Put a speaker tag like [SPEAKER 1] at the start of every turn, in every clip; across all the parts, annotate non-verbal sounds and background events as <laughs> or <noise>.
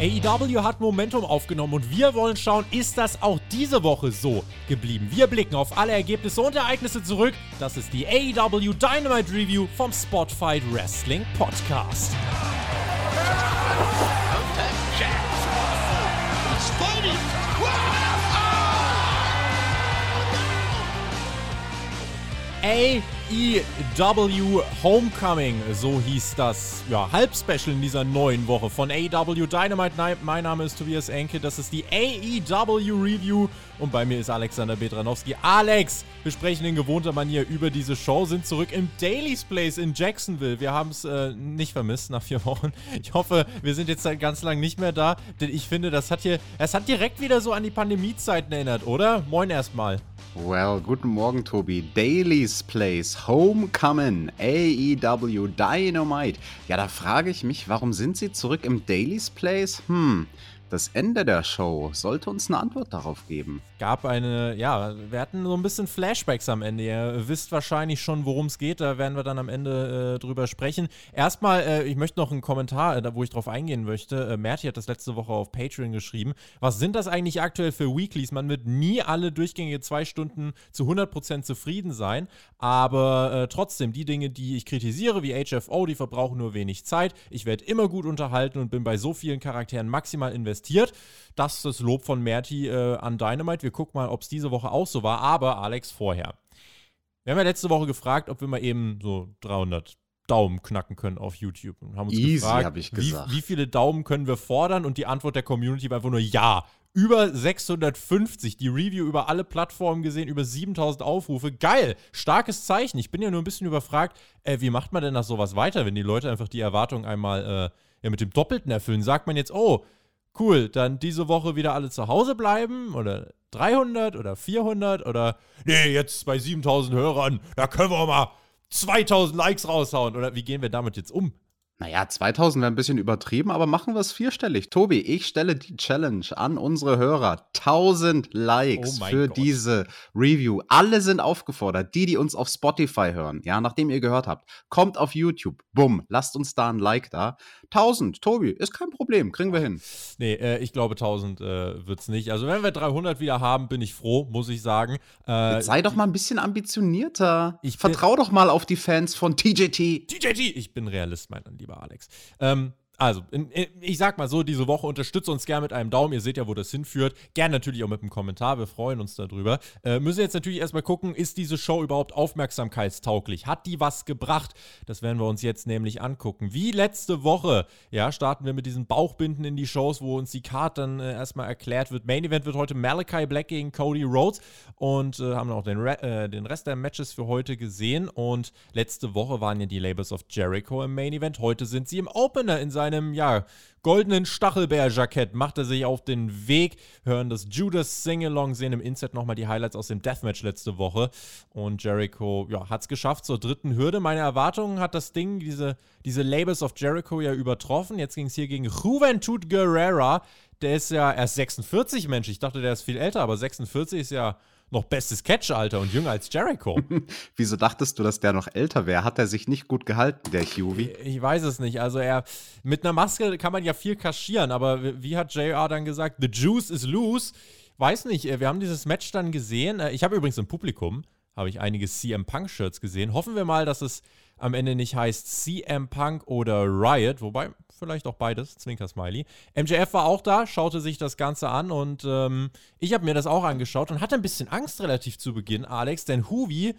[SPEAKER 1] AEW hat Momentum aufgenommen und wir wollen schauen, ist das auch diese Woche so geblieben? Wir blicken auf alle Ergebnisse und Ereignisse zurück. Das ist die AEW Dynamite Review vom Spotfight Wrestling Podcast. AEW Homecoming, so hieß das ja, Halbspecial in dieser neuen Woche von AEW Dynamite. Mein Name ist Tobias Enke, das ist die AEW Review und bei mir ist Alexander Bedranowski. Alex, wir sprechen in gewohnter Manier über diese Show, sind zurück im Daily's Place in Jacksonville. Wir haben es äh, nicht vermisst nach vier Wochen. Ich hoffe, wir sind jetzt ganz lang nicht mehr da, denn ich finde, das hat hier, es hat direkt wieder so an die Pandemiezeiten erinnert, oder? Moin erstmal.
[SPEAKER 2] Well, guten Morgen, Tobi. Daily's Place, Homecoming, AEW Dynamite. Ja, da frage ich mich, warum sind sie zurück im Daily's Place? Hm, das Ende der Show sollte uns eine Antwort darauf geben.
[SPEAKER 1] Gab eine, ja, wir hatten so ein bisschen Flashbacks am Ende. Ihr wisst wahrscheinlich schon, worum es geht. Da werden wir dann am Ende äh, drüber sprechen. Erstmal, äh, ich möchte noch einen Kommentar, äh, wo ich drauf eingehen möchte. Äh, Merti hat das letzte Woche auf Patreon geschrieben. Was sind das eigentlich aktuell für Weeklies? Man wird nie alle durchgängige zwei Stunden zu 100% zufrieden sein. Aber äh, trotzdem, die Dinge, die ich kritisiere, wie HFO, die verbrauchen nur wenig Zeit. Ich werde immer gut unterhalten und bin bei so vielen Charakteren maximal investiert investiert. Das ist das Lob von Merti äh, an Dynamite. Wir gucken mal, ob es diese Woche auch so war. Aber Alex, vorher. Wir haben ja letzte Woche gefragt, ob wir mal eben so 300 Daumen knacken können auf YouTube. Und haben uns
[SPEAKER 2] Easy,
[SPEAKER 1] gefragt,
[SPEAKER 2] ich
[SPEAKER 1] wie, wie, viele Daumen können wir fordern? Und die Antwort der Community war einfach nur ja. Über 650, die Review über alle Plattformen gesehen, über 7000 Aufrufe. Geil, starkes Zeichen. Ich bin ja nur ein bisschen überfragt, äh, wie macht man denn das sowas weiter, wenn die Leute einfach die Erwartung einmal äh, ja, mit dem Doppelten erfüllen? Sagt man jetzt, oh, cool, dann diese Woche wieder alle zu Hause bleiben oder 300 oder 400 oder nee, jetzt bei 7000 Hörern, da können wir mal 2000 Likes raushauen oder wie gehen wir damit jetzt um?
[SPEAKER 2] Naja, 2000 wäre ein bisschen übertrieben, aber machen wir es vierstellig. Tobi, ich stelle die Challenge an unsere Hörer. 1000 Likes oh für Gott. diese Review. Alle sind aufgefordert, die, die uns auf Spotify hören, ja, nachdem ihr gehört habt, kommt auf YouTube. Bumm, lasst uns da ein Like da. 1000, Tobi, ist kein Problem, kriegen wir hin.
[SPEAKER 1] Nee, äh, ich glaube 1000 äh, wird es nicht. Also wenn wir 300 wieder haben, bin ich froh, muss ich sagen.
[SPEAKER 2] Äh, sei doch mal ein bisschen ambitionierter. Ich Vertrau doch mal auf die Fans von TJT.
[SPEAKER 1] TJT, ich bin Realist, mein Lieber lieber Alex. Ähm, also, in, in, ich sag mal so, diese Woche unterstützt uns gerne mit einem Daumen. Ihr seht ja, wo das hinführt. Gerne natürlich auch mit einem Kommentar. Wir freuen uns darüber. Äh, müssen jetzt natürlich erstmal gucken, ist diese Show überhaupt aufmerksamkeitstauglich? Hat die was gebracht? Das werden wir uns jetzt nämlich angucken. Wie letzte Woche, ja, starten wir mit diesen Bauchbinden in die Shows, wo uns die Card dann äh, erstmal erklärt wird. Main Event wird heute Malachi Black gegen Cody Rhodes und äh, haben auch den, Re äh, den Rest der Matches für heute gesehen. Und letzte Woche waren ja die Labels of Jericho im Main Event. Heute sind sie im Opener in seinem seinem, ja, goldenen Stachelbeer-Jackett macht er sich auf den Weg, hören das Judas Singalong, sehen im Inset nochmal die Highlights aus dem Deathmatch letzte Woche und Jericho, ja, hat es geschafft zur dritten Hürde. Meine Erwartungen hat das Ding, diese, diese Labels of Jericho ja übertroffen. Jetzt ging es hier gegen Juventud Guerrera, der ist ja erst 46, Mensch, ich dachte, der ist viel älter, aber 46 ist ja noch bestes Catch-Alter und jünger als Jericho. <laughs>
[SPEAKER 2] Wieso dachtest du, dass der noch älter wäre? Hat er sich nicht gut gehalten, der Huey?
[SPEAKER 1] Ich weiß es nicht. Also er mit einer Maske kann man ja viel kaschieren, aber wie hat JR dann gesagt, the juice is loose? Weiß nicht, wir haben dieses Match dann gesehen. Ich habe übrigens im Publikum habe ich einige CM Punk Shirts gesehen. Hoffen wir mal, dass es am Ende nicht heißt CM Punk oder Riot, wobei vielleicht auch beides, Zwinker Smiley. MJF war auch da, schaute sich das Ganze an und ähm, ich habe mir das auch angeschaut und hatte ein bisschen Angst relativ zu Beginn, Alex, denn Huvi,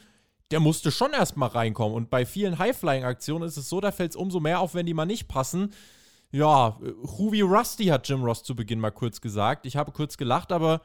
[SPEAKER 1] der musste schon erstmal reinkommen und bei vielen High-Flying-Aktionen ist es so, da fällt es umso mehr auf, wenn die mal nicht passen. Ja, Huvi Rusty hat Jim Ross zu Beginn mal kurz gesagt. Ich habe kurz gelacht, aber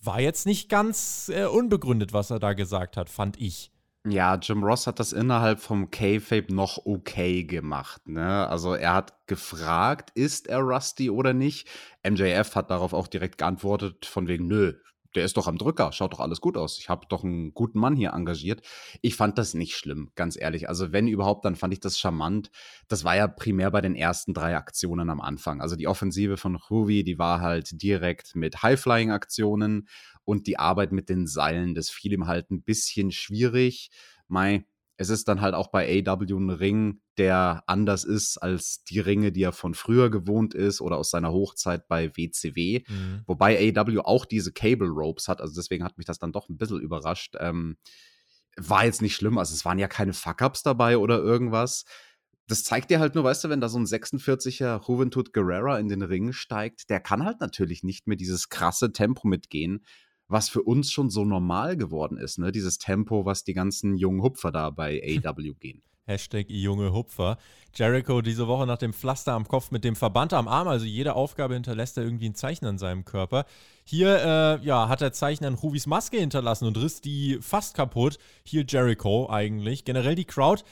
[SPEAKER 1] war jetzt nicht ganz äh, unbegründet, was er da gesagt hat, fand ich.
[SPEAKER 2] Ja, Jim Ross hat das innerhalb vom K-Fape noch okay gemacht. Ne? Also er hat gefragt, ist er Rusty oder nicht? MJF hat darauf auch direkt geantwortet, von wegen, nö, der ist doch am Drücker, schaut doch alles gut aus. Ich habe doch einen guten Mann hier engagiert. Ich fand das nicht schlimm, ganz ehrlich. Also wenn überhaupt, dann fand ich das charmant. Das war ja primär bei den ersten drei Aktionen am Anfang. Also die Offensive von Ruby, die war halt direkt mit High-Flying-Aktionen und die Arbeit mit den Seilen, das fiel ihm halt ein bisschen schwierig. Mai, es ist dann halt auch bei AW ein Ring, der anders ist als die Ringe, die er von früher gewohnt ist oder aus seiner Hochzeit bei WCW. Mhm. Wobei AW auch diese Cable Ropes hat, also deswegen hat mich das dann doch ein bisschen überrascht. Ähm, war jetzt nicht schlimm, also es waren ja keine Fuck-Ups dabei oder irgendwas. Das zeigt dir halt nur, weißt du, wenn da so ein 46er Juventud Guerrera in den Ring steigt, der kann halt natürlich nicht mehr dieses krasse Tempo mitgehen, was für uns schon so normal geworden ist, ne? Dieses Tempo, was die ganzen jungen Hupfer da bei <laughs> AW gehen.
[SPEAKER 1] Hashtag junge Hupfer. Jericho diese Woche nach dem Pflaster am Kopf mit dem Verband am Arm, also jede Aufgabe hinterlässt er irgendwie ein Zeichen an seinem Körper. Hier, äh, ja, hat er Zeichen an Ruvis Maske hinterlassen und riss die fast kaputt. Hier Jericho eigentlich. Generell die Crowd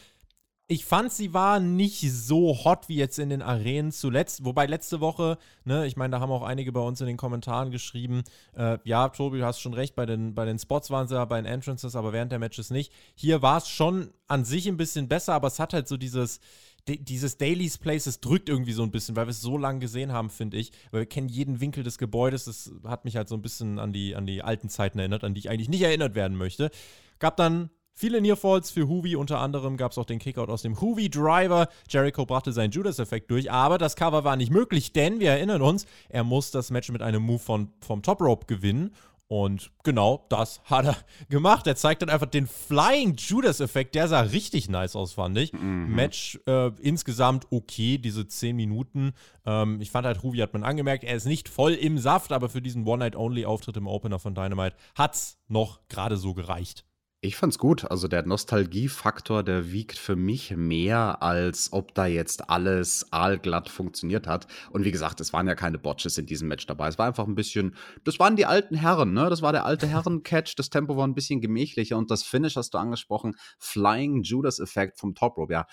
[SPEAKER 1] ich fand, sie war nicht so hot wie jetzt in den Arenen zuletzt. Wobei letzte Woche, ne, ich meine, da haben auch einige bei uns in den Kommentaren geschrieben, äh, ja, Tobi, du hast schon recht, bei den, bei den Spots waren sie ja, bei den Entrances, aber während der Matches nicht. Hier war es schon an sich ein bisschen besser, aber es hat halt so dieses, dieses Daily's Place, es drückt irgendwie so ein bisschen, weil wir es so lange gesehen haben, finde ich. Weil wir kennen jeden Winkel des Gebäudes. Das hat mich halt so ein bisschen an die, an die alten Zeiten erinnert, an die ich eigentlich nicht erinnert werden möchte. Gab dann Viele Nearfalls für Hoovy, unter anderem gab es auch den Kickout aus dem Hoovy Driver. Jericho brachte seinen Judas-Effekt durch, aber das Cover war nicht möglich, denn wir erinnern uns, er muss das Match mit einem Move von, vom Top Rope gewinnen. Und genau das hat er <laughs> gemacht. Er zeigt dann einfach den Flying Judas-Effekt. Der sah richtig nice aus, fand ich. Mhm. Match äh, insgesamt okay, diese 10 Minuten. Ähm, ich fand halt, Ruby hat man angemerkt, er ist nicht voll im Saft, aber für diesen One-Night-Only-Auftritt im Opener von Dynamite hat's noch gerade so gereicht.
[SPEAKER 2] Ich fand's gut. Also der Nostalgiefaktor, der wiegt für mich mehr, als ob da jetzt alles aalglatt funktioniert hat. Und wie gesagt, es waren ja keine Botches in diesem Match dabei. Es war einfach ein bisschen, das waren die alten Herren, ne? Das war der alte Herren-Catch. Das Tempo war ein bisschen gemächlicher und das Finish hast du angesprochen. Flying Judas-Effekt vom Top Rope, ja.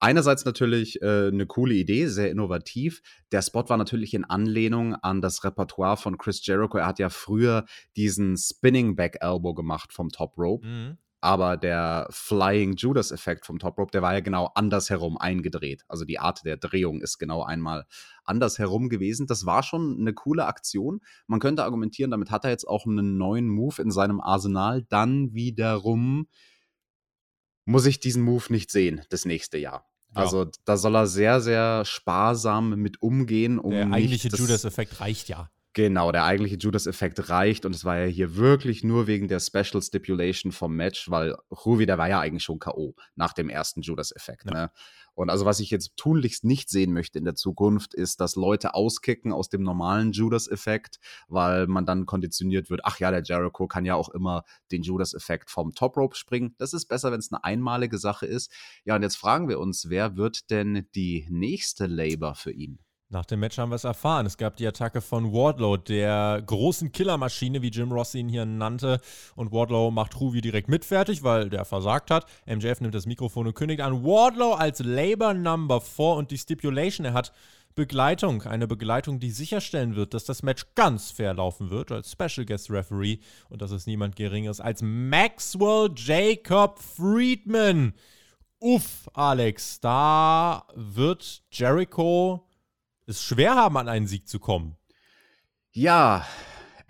[SPEAKER 2] Einerseits natürlich äh, eine coole Idee, sehr innovativ. Der Spot war natürlich in Anlehnung an das Repertoire von Chris Jericho. Er hat ja früher diesen Spinning Back Elbow gemacht vom Top Rope. Mhm. Aber der Flying Judas Effekt vom Top Rope, der war ja genau andersherum eingedreht. Also die Art der Drehung ist genau einmal andersherum gewesen. Das war schon eine coole Aktion. Man könnte argumentieren, damit hat er jetzt auch einen neuen Move in seinem Arsenal. Dann wiederum muss ich diesen Move nicht sehen das nächste Jahr. Ja. Also da soll er sehr, sehr sparsam mit umgehen.
[SPEAKER 1] Um der eigentliche Judas-Effekt reicht ja.
[SPEAKER 2] Genau, der eigentliche Judas-Effekt reicht und es war ja hier wirklich nur wegen der Special Stipulation vom Match, weil Ruvi, der war ja eigentlich schon K.O. nach dem ersten Judas-Effekt. Ja. Ne? Und also, was ich jetzt tunlichst nicht sehen möchte in der Zukunft, ist, dass Leute auskicken aus dem normalen Judas-Effekt, weil man dann konditioniert wird, ach ja, der Jericho kann ja auch immer den Judas-Effekt vom Top Rope springen. Das ist besser, wenn es eine einmalige Sache ist. Ja, und jetzt fragen wir uns, wer wird denn die nächste Labor für ihn?
[SPEAKER 1] Nach dem Match haben wir es erfahren. Es gab die Attacke von Wardlow, der großen Killermaschine, wie Jim Ross ihn hier nannte. Und Wardlow macht Ruby direkt mitfertig, weil der versagt hat. MJF nimmt das Mikrofon und kündigt an Wardlow als Labor Number 4 und die Stipulation, er hat Begleitung. Eine Begleitung, die sicherstellen wird, dass das Match ganz fair laufen wird als Special Guest Referee. Und das ist niemand Geringeres als Maxwell Jacob Friedman. Uff, Alex, da wird Jericho es schwer haben, an einen Sieg zu kommen.
[SPEAKER 2] Ja,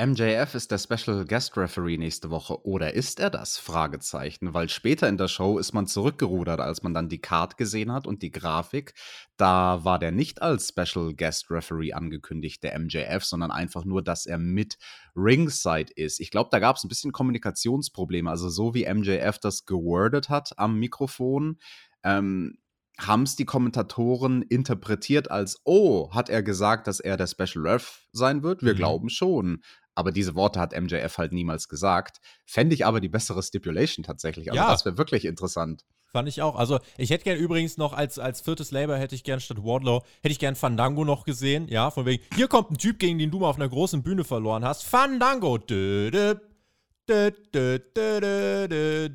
[SPEAKER 2] MJF ist der Special Guest Referee nächste Woche oder ist er das? Fragezeichen, weil später in der Show ist man zurückgerudert, als man dann die Card gesehen hat und die Grafik. Da war der nicht als Special Guest Referee angekündigt, der MJF, sondern einfach nur, dass er mit Ringside ist. Ich glaube, da gab es ein bisschen Kommunikationsprobleme. Also so wie MJF das gewordet hat am Mikrofon, ähm, haben es die Kommentatoren interpretiert als, oh, hat er gesagt, dass er der Special Ref sein wird? Wir mhm. glauben schon. Aber diese Worte hat MJF halt niemals gesagt. Fände ich aber die bessere Stipulation tatsächlich. Also ja. das wäre wirklich interessant.
[SPEAKER 1] Fand ich auch. Also, ich hätte gern übrigens noch als, als viertes Labor hätte ich gern statt Wardlow, hätte ich gern Fandango noch gesehen. Ja, von wegen, hier kommt ein Typ, gegen den du mal auf einer großen Bühne verloren hast. Fandango. Dö, dö,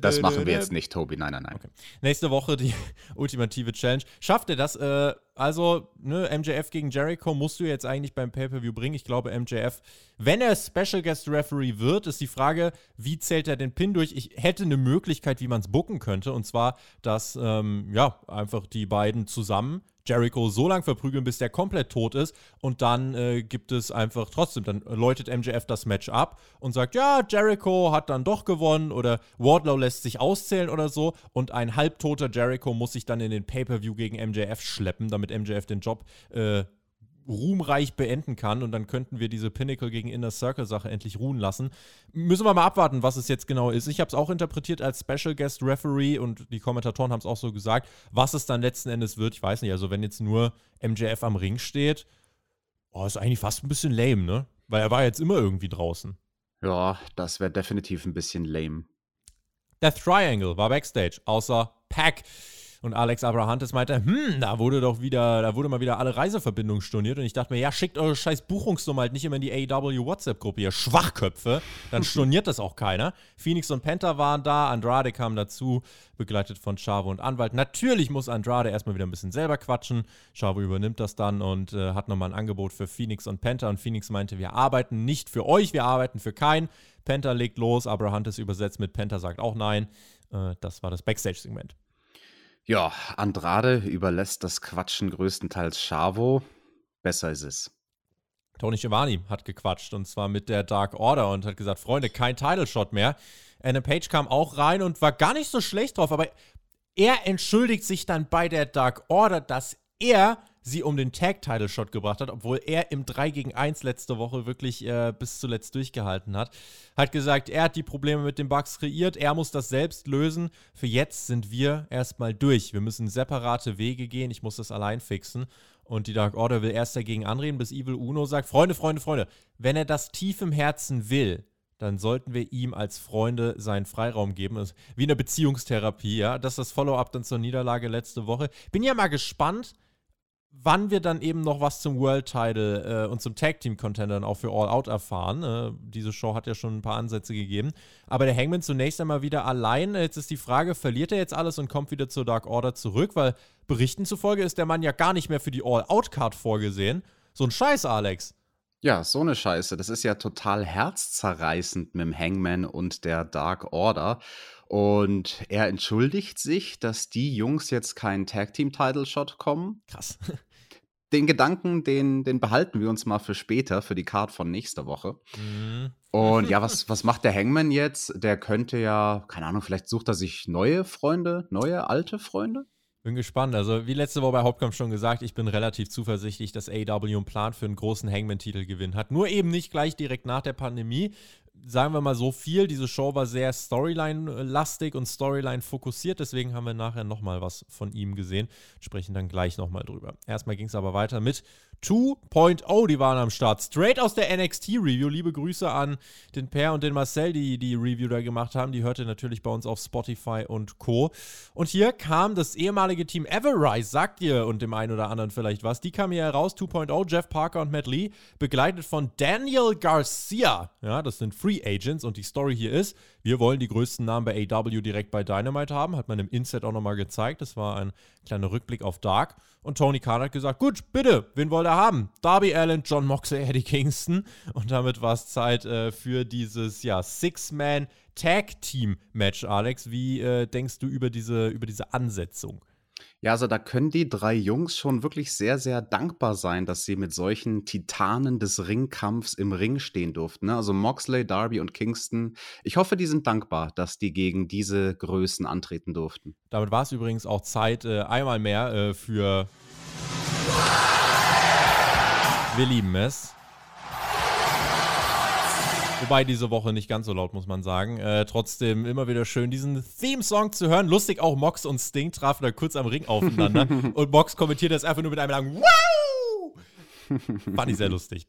[SPEAKER 2] das machen wir jetzt nicht, Tobi. Nein, nein, nein. Okay.
[SPEAKER 1] Nächste Woche die <laughs> ultimative Challenge. Schafft er das? Äh, also, ne, MJF gegen Jericho musst du jetzt eigentlich beim Pay-Per-View bringen. Ich glaube, MJF, wenn er Special Guest Referee wird, ist die Frage, wie zählt er den Pin durch? Ich hätte eine Möglichkeit, wie man es booken könnte. Und zwar, dass, ähm, ja, einfach die beiden zusammen Jericho so lange verprügeln, bis der komplett tot ist. Und dann äh, gibt es einfach trotzdem, dann läutet MJF das Match ab und sagt, ja, Jericho hat dann doch gewonnen oder Wardlow lässt sich auszählen oder so. Und ein halbtoter Jericho muss sich dann in den Pay-Per-View gegen MJF schleppen, damit MJF den Job äh, ruhmreich beenden kann und dann könnten wir diese Pinnacle gegen Inner Circle Sache endlich ruhen lassen. Müssen wir mal abwarten, was es jetzt genau ist. Ich habe es auch interpretiert als Special Guest Referee und die Kommentatoren haben es auch so gesagt. Was es dann letzten Endes wird, ich weiß nicht. Also wenn jetzt nur MJF am Ring steht, oh, ist eigentlich fast ein bisschen lame, ne? Weil er war jetzt immer irgendwie draußen.
[SPEAKER 2] Ja, das wäre definitiv ein bisschen lame.
[SPEAKER 1] Death Triangle war Backstage, außer Pack. Und Alex Abrahantes meinte, hm, da wurde doch wieder, da wurde mal wieder alle Reiseverbindungen storniert. Und ich dachte mir, ja, schickt eure scheiß Buchungsnummer halt nicht immer in die AEW WhatsApp-Gruppe, ihr Schwachköpfe. Dann <laughs> storniert das auch keiner. Phoenix und Penta waren da, Andrade kam dazu, begleitet von Chavo und Anwalt. Natürlich muss Andrade erstmal wieder ein bisschen selber quatschen. Chavo übernimmt das dann und äh, hat nochmal ein Angebot für Phoenix und Penta. Und Phoenix meinte, wir arbeiten nicht für euch, wir arbeiten für keinen. Penta legt los, Abrahantes übersetzt mit Penta sagt auch nein. Äh, das war das Backstage-Segment.
[SPEAKER 2] Ja, Andrade überlässt das Quatschen größtenteils Chavo. Besser ist es.
[SPEAKER 1] Tony Schiavone hat gequatscht und zwar mit der Dark Order und hat gesagt, Freunde, kein Title Shot mehr. Anna Page kam auch rein und war gar nicht so schlecht drauf, aber er entschuldigt sich dann bei der Dark Order, dass er sie um den Tag-Title-Shot gebracht hat, obwohl er im 3 gegen 1 letzte Woche wirklich äh, bis zuletzt durchgehalten hat. Hat gesagt, er hat die Probleme mit den Bugs kreiert, er muss das selbst lösen. Für jetzt sind wir erstmal durch. Wir müssen separate Wege gehen, ich muss das allein fixen. Und die Dark Order will erst dagegen anreden, bis Evil Uno sagt: Freunde, Freunde, Freunde, wenn er das tief im Herzen will, dann sollten wir ihm als Freunde seinen Freiraum geben. Das ist wie eine Beziehungstherapie, ja. Das ist das Follow-up dann zur Niederlage letzte Woche. Bin ja mal gespannt, wann wir dann eben noch was zum World Title äh, und zum Tag Team Contender auch für All Out erfahren. Äh, diese Show hat ja schon ein paar Ansätze gegeben. Aber der Hangman zunächst einmal wieder allein. Jetzt ist die Frage, verliert er jetzt alles und kommt wieder zur Dark Order zurück? Weil Berichten zufolge ist der Mann ja gar nicht mehr für die All Out Card vorgesehen. So ein Scheiß, Alex.
[SPEAKER 2] Ja, so eine Scheiße. Das ist ja total herzzerreißend mit dem Hangman und der Dark Order. Und er entschuldigt sich, dass die Jungs jetzt keinen Tag Team Title Shot kommen.
[SPEAKER 1] Krass.
[SPEAKER 2] Den Gedanken, den, den behalten wir uns mal für später, für die Card von nächster Woche. Mhm. Und ja, was, <laughs> was macht der Hangman jetzt? Der könnte ja, keine Ahnung, vielleicht sucht er sich neue Freunde, neue alte Freunde?
[SPEAKER 1] Bin gespannt. Also, wie letzte Woche bei Hauptkampf schon gesagt, ich bin relativ zuversichtlich, dass AW einen Plan für einen großen Hangman-Titel gewinnen hat. Nur eben nicht gleich direkt nach der Pandemie sagen wir mal so viel, diese Show war sehr Storyline-lastig und Storyline-fokussiert, deswegen haben wir nachher nochmal was von ihm gesehen, sprechen dann gleich nochmal drüber. Erstmal ging es aber weiter mit 2.0, die waren am Start. Straight aus der NXT-Review. Liebe Grüße an den Per und den Marcel, die die Review da gemacht haben. Die hört ihr natürlich bei uns auf Spotify und Co. Und hier kam das ehemalige Team Everrise, sagt ihr und dem einen oder anderen vielleicht was. Die kamen hier heraus, 2.0, Jeff Parker und Matt Lee, begleitet von Daniel Garcia. Ja, das sind Free Agents und die Story hier ist, wir wollen die größten Namen bei AW direkt bei Dynamite haben. Hat man im Inset auch nochmal gezeigt. Das war ein kleiner Rückblick auf Dark. Und Tony Khan hat gesagt, gut, bitte, wen wollt ihr haben? Darby Allen, John Moxley, Eddie Kingston. Und damit war es Zeit äh, für dieses, ja, Six-Man Tag Team Match, Alex. Wie äh, denkst du über diese, über diese Ansetzung?
[SPEAKER 2] Ja, also da können die drei Jungs schon wirklich sehr, sehr dankbar sein, dass sie mit solchen Titanen des Ringkampfs im Ring stehen durften. Ne? Also Moxley, Darby und Kingston. Ich hoffe, die sind dankbar, dass die gegen diese Größen antreten durften.
[SPEAKER 1] Damit war es übrigens auch Zeit, äh, einmal mehr äh, für. Wir lieben es. Wobei diese Woche nicht ganz so laut, muss man sagen. Äh, trotzdem immer wieder schön, diesen Theme-Song zu hören. Lustig auch, Mox und Sting trafen da kurz am Ring aufeinander. <laughs> und Mox kommentiert das einfach nur mit einem langen Wow! Fand ich sehr lustig.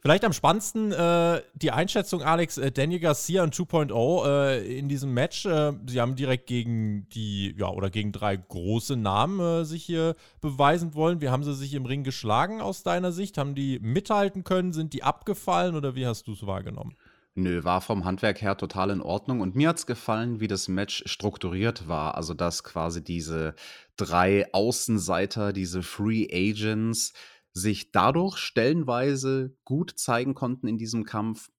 [SPEAKER 1] Vielleicht am spannendsten äh, die Einschätzung, Alex, äh, Daniel Garcia und 2.0 äh, in diesem Match. Äh, sie haben direkt gegen die, ja, oder gegen drei große Namen äh, sich hier beweisen wollen. Wie haben sie sich im Ring geschlagen aus deiner Sicht? Haben die mithalten können? Sind die abgefallen oder wie hast du es wahrgenommen?
[SPEAKER 2] Nö, war vom Handwerk her total in Ordnung. Und mir hat es gefallen, wie das Match strukturiert war. Also, dass quasi diese drei Außenseiter, diese Free Agents, sich dadurch stellenweise gut zeigen konnten in diesem Kampf,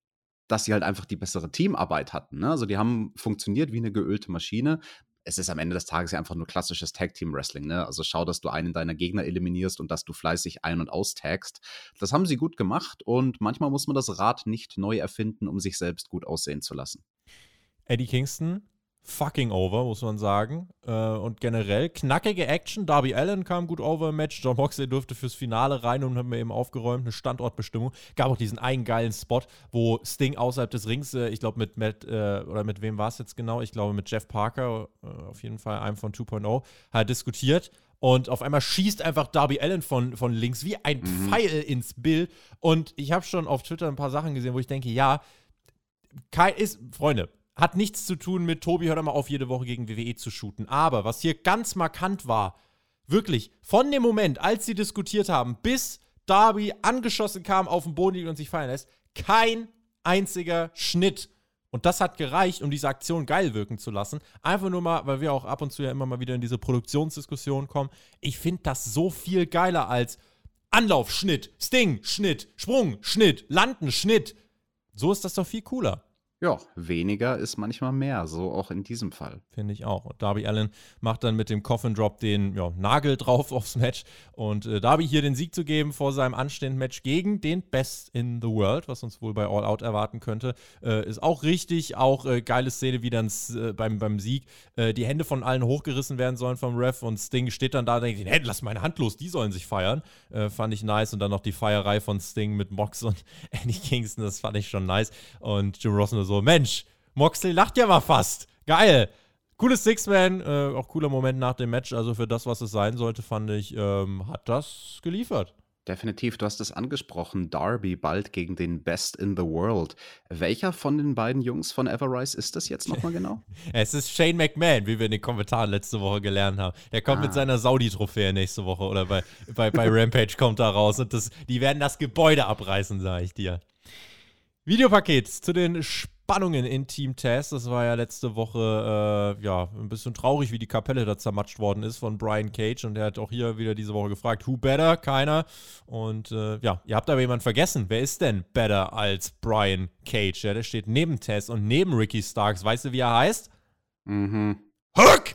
[SPEAKER 2] dass sie halt einfach die bessere Teamarbeit hatten. Ne? Also die haben funktioniert wie eine geölte Maschine. es ist am Ende des Tages ja einfach nur klassisches Tag-Team-Wrestling, ne? Also schau, dass du einen deiner Gegner eliminierst und dass du fleißig ein- und austagst. Das haben sie gut gemacht und manchmal muss man das Rad nicht neu erfinden, um sich selbst gut aussehen zu lassen.
[SPEAKER 1] Eddie Kingston, fucking over, muss man sagen. Äh, und generell knackige Action. Darby Allen kam gut over im Match. John Moxley durfte fürs Finale rein und hat mir eben aufgeräumt. Eine Standortbestimmung. Gab auch diesen einen geilen Spot, wo Sting außerhalb des Rings, äh, ich glaube mit Matt, äh, oder mit wem war es jetzt genau? Ich glaube mit Jeff Parker, auf jeden Fall einem von 2.0, hat diskutiert. Und auf einmal schießt einfach Darby Allen von, von links wie ein mhm. Pfeil ins Bild. Und ich habe schon auf Twitter ein paar Sachen gesehen, wo ich denke, ja, Kai ist, Freunde, hat nichts zu tun mit Tobi, hört mal auf, jede Woche gegen WWE zu shooten. Aber was hier ganz markant war, wirklich, von dem Moment, als sie diskutiert haben, bis Darby angeschossen kam, auf den Boden liegt und sich fallen lässt, kein einziger Schnitt. Und das hat gereicht, um diese Aktion geil wirken zu lassen. Einfach nur mal, weil wir auch ab und zu ja immer mal wieder in diese Produktionsdiskussion kommen. Ich finde das so viel geiler als Anlauf, Schnitt, Sting, Schnitt, Sprung, Schnitt, Landen, Schnitt. So ist das doch viel cooler.
[SPEAKER 2] Ja, weniger ist manchmal mehr, so auch in diesem Fall.
[SPEAKER 1] Finde ich auch. Und Darby Allen macht dann mit dem Coffin Drop den ja, Nagel drauf <laughs> aufs Match. Und äh, Darby hier den Sieg zu geben vor seinem anstehenden Match gegen den Best in the World, was uns wohl bei All Out erwarten könnte, äh, ist auch richtig. Auch äh, geile Szene, wie dann äh, beim, beim Sieg äh, die Hände von allen hochgerissen werden sollen vom Ref. Und Sting steht dann da und denkt, hey, lass meine Hand los, die sollen sich feiern. Äh, fand ich nice. Und dann noch die Feierei von Sting mit Mox und <laughs> Andy Kingston, das fand ich schon nice. Und Jim Ross nur so, Mensch, Moxley lacht ja mal fast. Geil. Cooles Six-Man, äh, auch cooler Moment nach dem Match. Also für das, was es sein sollte, fand ich, ähm, hat das geliefert.
[SPEAKER 2] Definitiv, du hast es angesprochen. Darby bald gegen den Best in the World. Welcher von den beiden Jungs von Everrise ist das jetzt nochmal genau? <laughs>
[SPEAKER 1] es ist Shane McMahon, wie wir in den Kommentaren letzte Woche gelernt haben. Der kommt ah. mit seiner Saudi-Trophäe nächste Woche oder bei, bei, bei Rampage kommt da raus und das, die werden das Gebäude abreißen, sage ich dir. Videopaket zu den Spannungen in Team Test. Das war ja letzte Woche äh, ja ein bisschen traurig, wie die Kapelle da zermatscht worden ist von Brian Cage. Und er hat auch hier wieder diese Woche gefragt, who better? Keiner. Und äh, ja, ihr habt aber jemanden vergessen. Wer ist denn better als Brian Cage? Ja, der steht neben Test und neben Ricky Starks. Weißt du, wie er heißt?
[SPEAKER 2] Mhm.
[SPEAKER 1] Hook!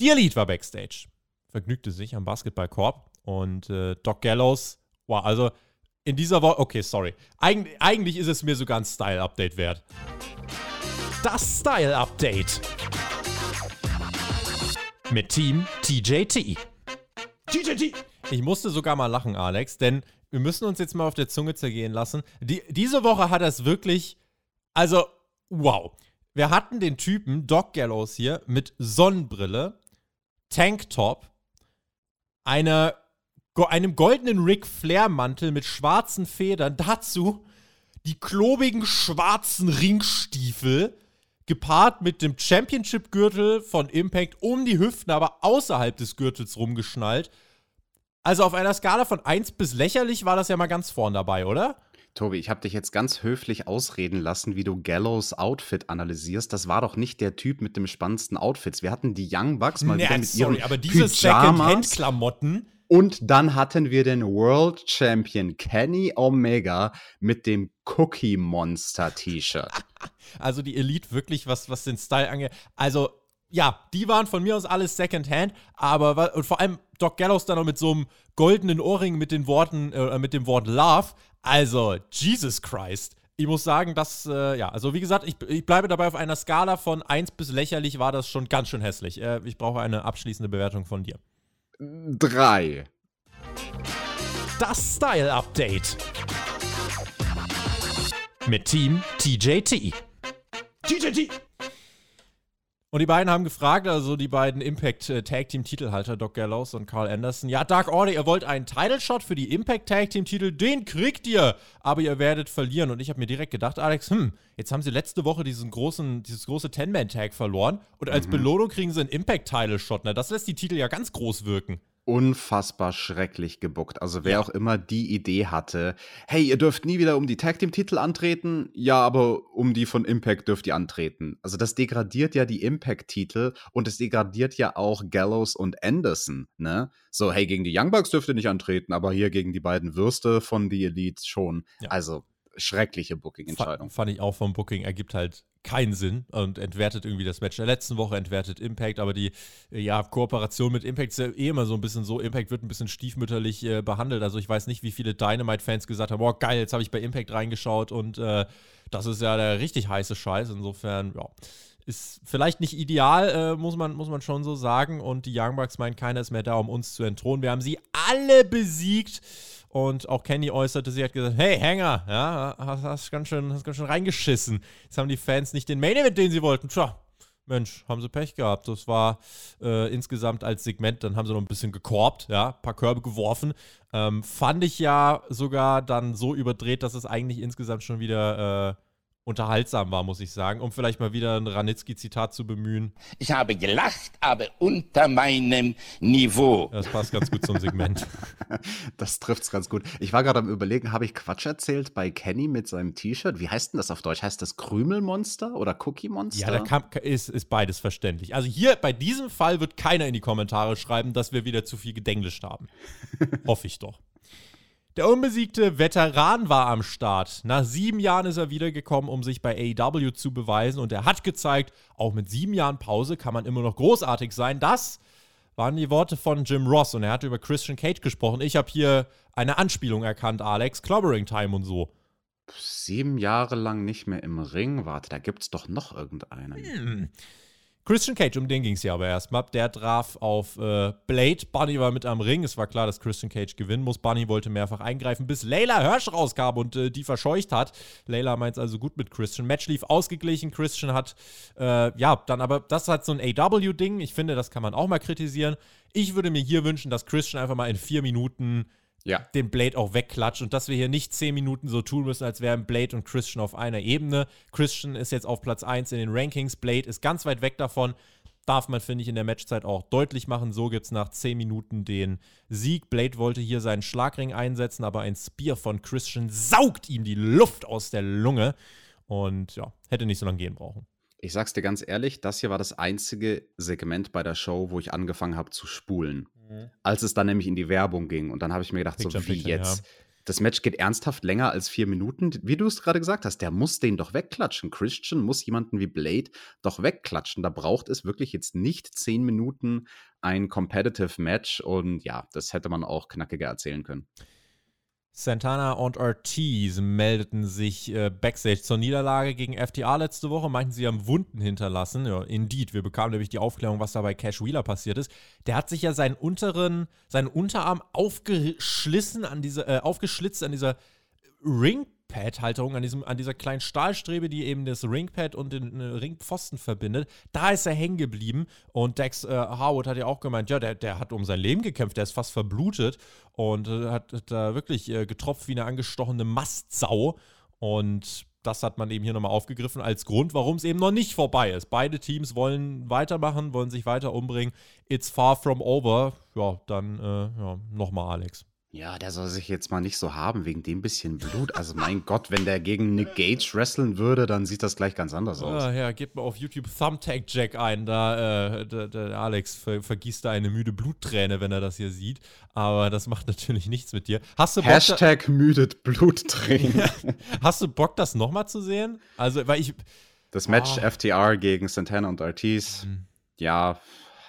[SPEAKER 1] Die Elite war Backstage. Vergnügte sich am Basketballkorb. Und äh, Doc Gallows, wow, also in dieser Woche. Okay, sorry. Eig eigentlich ist es mir sogar ein Style-Update wert. Das Style-Update. Mit Team TJT. TJT! Ich musste sogar mal lachen, Alex, denn wir müssen uns jetzt mal auf der Zunge zergehen lassen. Die, diese Woche hat es wirklich. Also, wow. Wir hatten den Typen, Doc Gallows hier, mit Sonnenbrille, Tanktop, einer einem goldenen Ric Flair-Mantel mit schwarzen Federn. Dazu die klobigen schwarzen Ringstiefel, gepaart mit dem Championship-Gürtel von Impact um die Hüften, aber außerhalb des Gürtels rumgeschnallt. Also auf einer Skala von 1 bis lächerlich war das ja mal ganz vorn dabei, oder?
[SPEAKER 2] Tobi, ich habe dich jetzt ganz höflich ausreden lassen, wie du Gallows Outfit analysierst. Das war doch nicht der Typ mit dem spannendsten Outfits. Wir hatten die Young Bucks mal nee, wieder mit sorry, ihren
[SPEAKER 1] aber diese Second-Hand-Klamotten
[SPEAKER 2] und dann hatten wir den World Champion Kenny Omega mit dem Cookie Monster T-Shirt. <laughs>
[SPEAKER 1] Also die Elite wirklich, was, was den Style angeht. Also, ja, die waren von mir aus alles Secondhand, aber und vor allem Doc Gallows dann noch mit so einem goldenen Ohrring mit den Worten, äh, mit dem Wort Love. Also, Jesus Christ. Ich muss sagen, dass, äh, ja, also wie gesagt, ich, ich, bleibe dabei auf einer Skala von 1 bis lächerlich war das schon ganz schön hässlich. Äh, ich brauche eine abschließende Bewertung von dir
[SPEAKER 2] drei.
[SPEAKER 1] Das Style Update. Mit Team TJT. TJT. Und die beiden haben gefragt, also die beiden Impact äh, Tag Team Titelhalter Doc Gallows und Carl Anderson, ja, Dark Order, ihr wollt einen Title Shot für die Impact Tag Team Titel, den kriegt ihr, aber ihr werdet verlieren. Und ich habe mir direkt gedacht, Alex, hm, jetzt haben sie letzte Woche diesen großen, dieses große Ten-Man-Tag verloren und als mhm. Belohnung kriegen sie einen Impact Title Shot. Na, das lässt die Titel ja ganz groß wirken
[SPEAKER 2] unfassbar schrecklich gebuckt. Also wer ja. auch immer die Idee hatte, hey, ihr dürft nie wieder um die Tag Team Titel antreten, ja, aber um die von Impact dürft ihr antreten. Also das degradiert ja die Impact Titel und es degradiert ja auch Gallows und Anderson, ne? So, hey, gegen die Young Bucks dürft ihr nicht antreten, aber hier gegen die beiden Würste von The Elite schon. Ja. Also schreckliche Booking-Entscheidung.
[SPEAKER 1] Fand, fand ich auch vom Booking, ergibt halt keinen Sinn und entwertet irgendwie das Match der letzten Woche, entwertet Impact, aber die ja, Kooperation mit Impact ist ja eh immer so ein bisschen so. Impact wird ein bisschen stiefmütterlich äh, behandelt. Also ich weiß nicht, wie viele Dynamite-Fans gesagt haben, boah, geil, jetzt habe ich bei Impact reingeschaut und äh, das ist ja der richtig heiße Scheiß. Insofern, ja, ist vielleicht nicht ideal, äh, muss, man, muss man schon so sagen. Und die Young Bucks meinen, keiner ist mehr da, um uns zu entthronen. Wir haben sie alle besiegt. Und auch Kenny äußerte, sie hat gesagt, hey, Hänger, ja, hast, hast, ganz schön, hast ganz schön reingeschissen. Jetzt haben die Fans nicht den Main Event, den sie wollten. Tja, Mensch, haben sie Pech gehabt. Das war äh, insgesamt als Segment, dann haben sie noch ein bisschen gekorbt, ja, ein paar Körbe geworfen. Ähm, fand ich ja sogar dann so überdreht, dass es eigentlich insgesamt schon wieder äh, unterhaltsam war, muss ich sagen, um vielleicht mal wieder ein Ranitzky-Zitat zu bemühen.
[SPEAKER 3] Ich habe gelacht, aber unter meinem Niveau.
[SPEAKER 1] Das passt ganz gut zum Segment. <laughs>
[SPEAKER 2] das trifft es ganz gut. Ich war gerade am überlegen, habe ich Quatsch erzählt bei Kenny mit seinem T-Shirt? Wie heißt denn das auf Deutsch? Heißt das Krümelmonster oder Cookie-Monster?
[SPEAKER 1] Ja, da kam, ist, ist beides verständlich. Also hier bei diesem Fall wird keiner in die Kommentare schreiben, dass wir wieder zu viel gedenglischt haben. <laughs> Hoffe ich doch. Der unbesiegte Veteran war am Start. Nach sieben Jahren ist er wiedergekommen, um sich bei AEW zu beweisen. Und er hat gezeigt, auch mit sieben Jahren Pause kann man immer noch großartig sein. Das waren die Worte von Jim Ross. Und er hat über Christian Cage gesprochen. Ich habe hier eine Anspielung erkannt, Alex. Clobbering Time und so.
[SPEAKER 2] Sieben Jahre lang nicht mehr im Ring. Warte, da gibt es doch noch irgendeinen.
[SPEAKER 1] Hm. Christian Cage, um den ging es ja aber erstmal. Der traf auf äh, Blade. Bunny war mit am Ring. Es war klar, dass Christian Cage gewinnen muss. Bunny wollte mehrfach eingreifen, bis Layla Hirsch rauskam und äh, die verscheucht hat. Layla meint es also gut mit Christian. Match lief ausgeglichen. Christian hat, äh, ja, dann aber, das hat so ein AW-Ding. Ich finde, das kann man auch mal kritisieren. Ich würde mir hier wünschen, dass Christian einfach mal in vier Minuten ja. den Blade auch wegklatscht und dass wir hier nicht zehn Minuten so tun müssen, als wären Blade und Christian auf einer Ebene. Christian ist jetzt auf Platz 1 in den Rankings, Blade ist ganz weit weg davon. Darf man, finde ich, in der Matchzeit auch deutlich machen. So gibt es nach 10 Minuten den Sieg. Blade wollte hier seinen Schlagring einsetzen, aber ein Spear von Christian saugt ihm die Luft aus der Lunge. Und ja, hätte nicht so lange gehen brauchen.
[SPEAKER 2] Ich sag's dir ganz ehrlich, das hier war das einzige Segment bei der Show, wo ich angefangen habe zu spulen. Mhm. Als es dann nämlich in die Werbung ging. Und dann habe ich mir gedacht, Picture, so wie jetzt. Ja. Das Match geht ernsthaft länger als vier Minuten. Wie du es gerade gesagt hast, der muss den doch wegklatschen. Christian muss jemanden wie Blade doch wegklatschen. Da braucht es wirklich jetzt nicht zehn Minuten ein Competitive Match. Und ja, das hätte man auch knackiger erzählen können.
[SPEAKER 1] Santana und Ortiz meldeten sich äh, backstage zur Niederlage gegen FTA letzte Woche, meinten, sie haben Wunden hinterlassen. Ja, indeed, wir bekamen nämlich die Aufklärung, was da bei Cash Wheeler passiert ist. Der hat sich ja seinen unteren, seinen Unterarm aufgeschlissen an dieser, äh, aufgeschlitzt an dieser Ring Ringpad-Halterung, an, an dieser kleinen Stahlstrebe, die eben das Ringpad und den äh, Ringpfosten verbindet. Da ist er hängen geblieben. Und Dex äh, Harwood hat ja auch gemeint, ja, der, der hat um sein Leben gekämpft, der ist fast verblutet und äh, hat, hat da wirklich äh, getropft wie eine angestochene Mastsau. Und das hat man eben hier nochmal aufgegriffen als Grund, warum es eben noch nicht vorbei ist. Beide Teams wollen weitermachen, wollen sich weiter umbringen. It's far from over. Ja, dann äh, ja, nochmal Alex.
[SPEAKER 2] Ja, der soll sich jetzt mal nicht so haben wegen dem bisschen Blut. Also mein <laughs> Gott, wenn der gegen Nick Gage wresteln würde, dann sieht das gleich ganz anders aus.
[SPEAKER 1] Ja, ja gebt mal auf YouTube Thumbtack Jack ein. Da, äh, der, der Alex ver vergießt da eine müde Blutträne, wenn er das hier sieht. Aber das macht <laughs> natürlich nichts mit dir.
[SPEAKER 2] Hast du Bock Hashtag müdet Blutträne. <laughs>
[SPEAKER 1] Hast du Bock, das nochmal zu sehen? Also, weil ich.
[SPEAKER 2] Das Match oh. Ah. FTR gegen Santana und Ortiz. Mhm. Ja,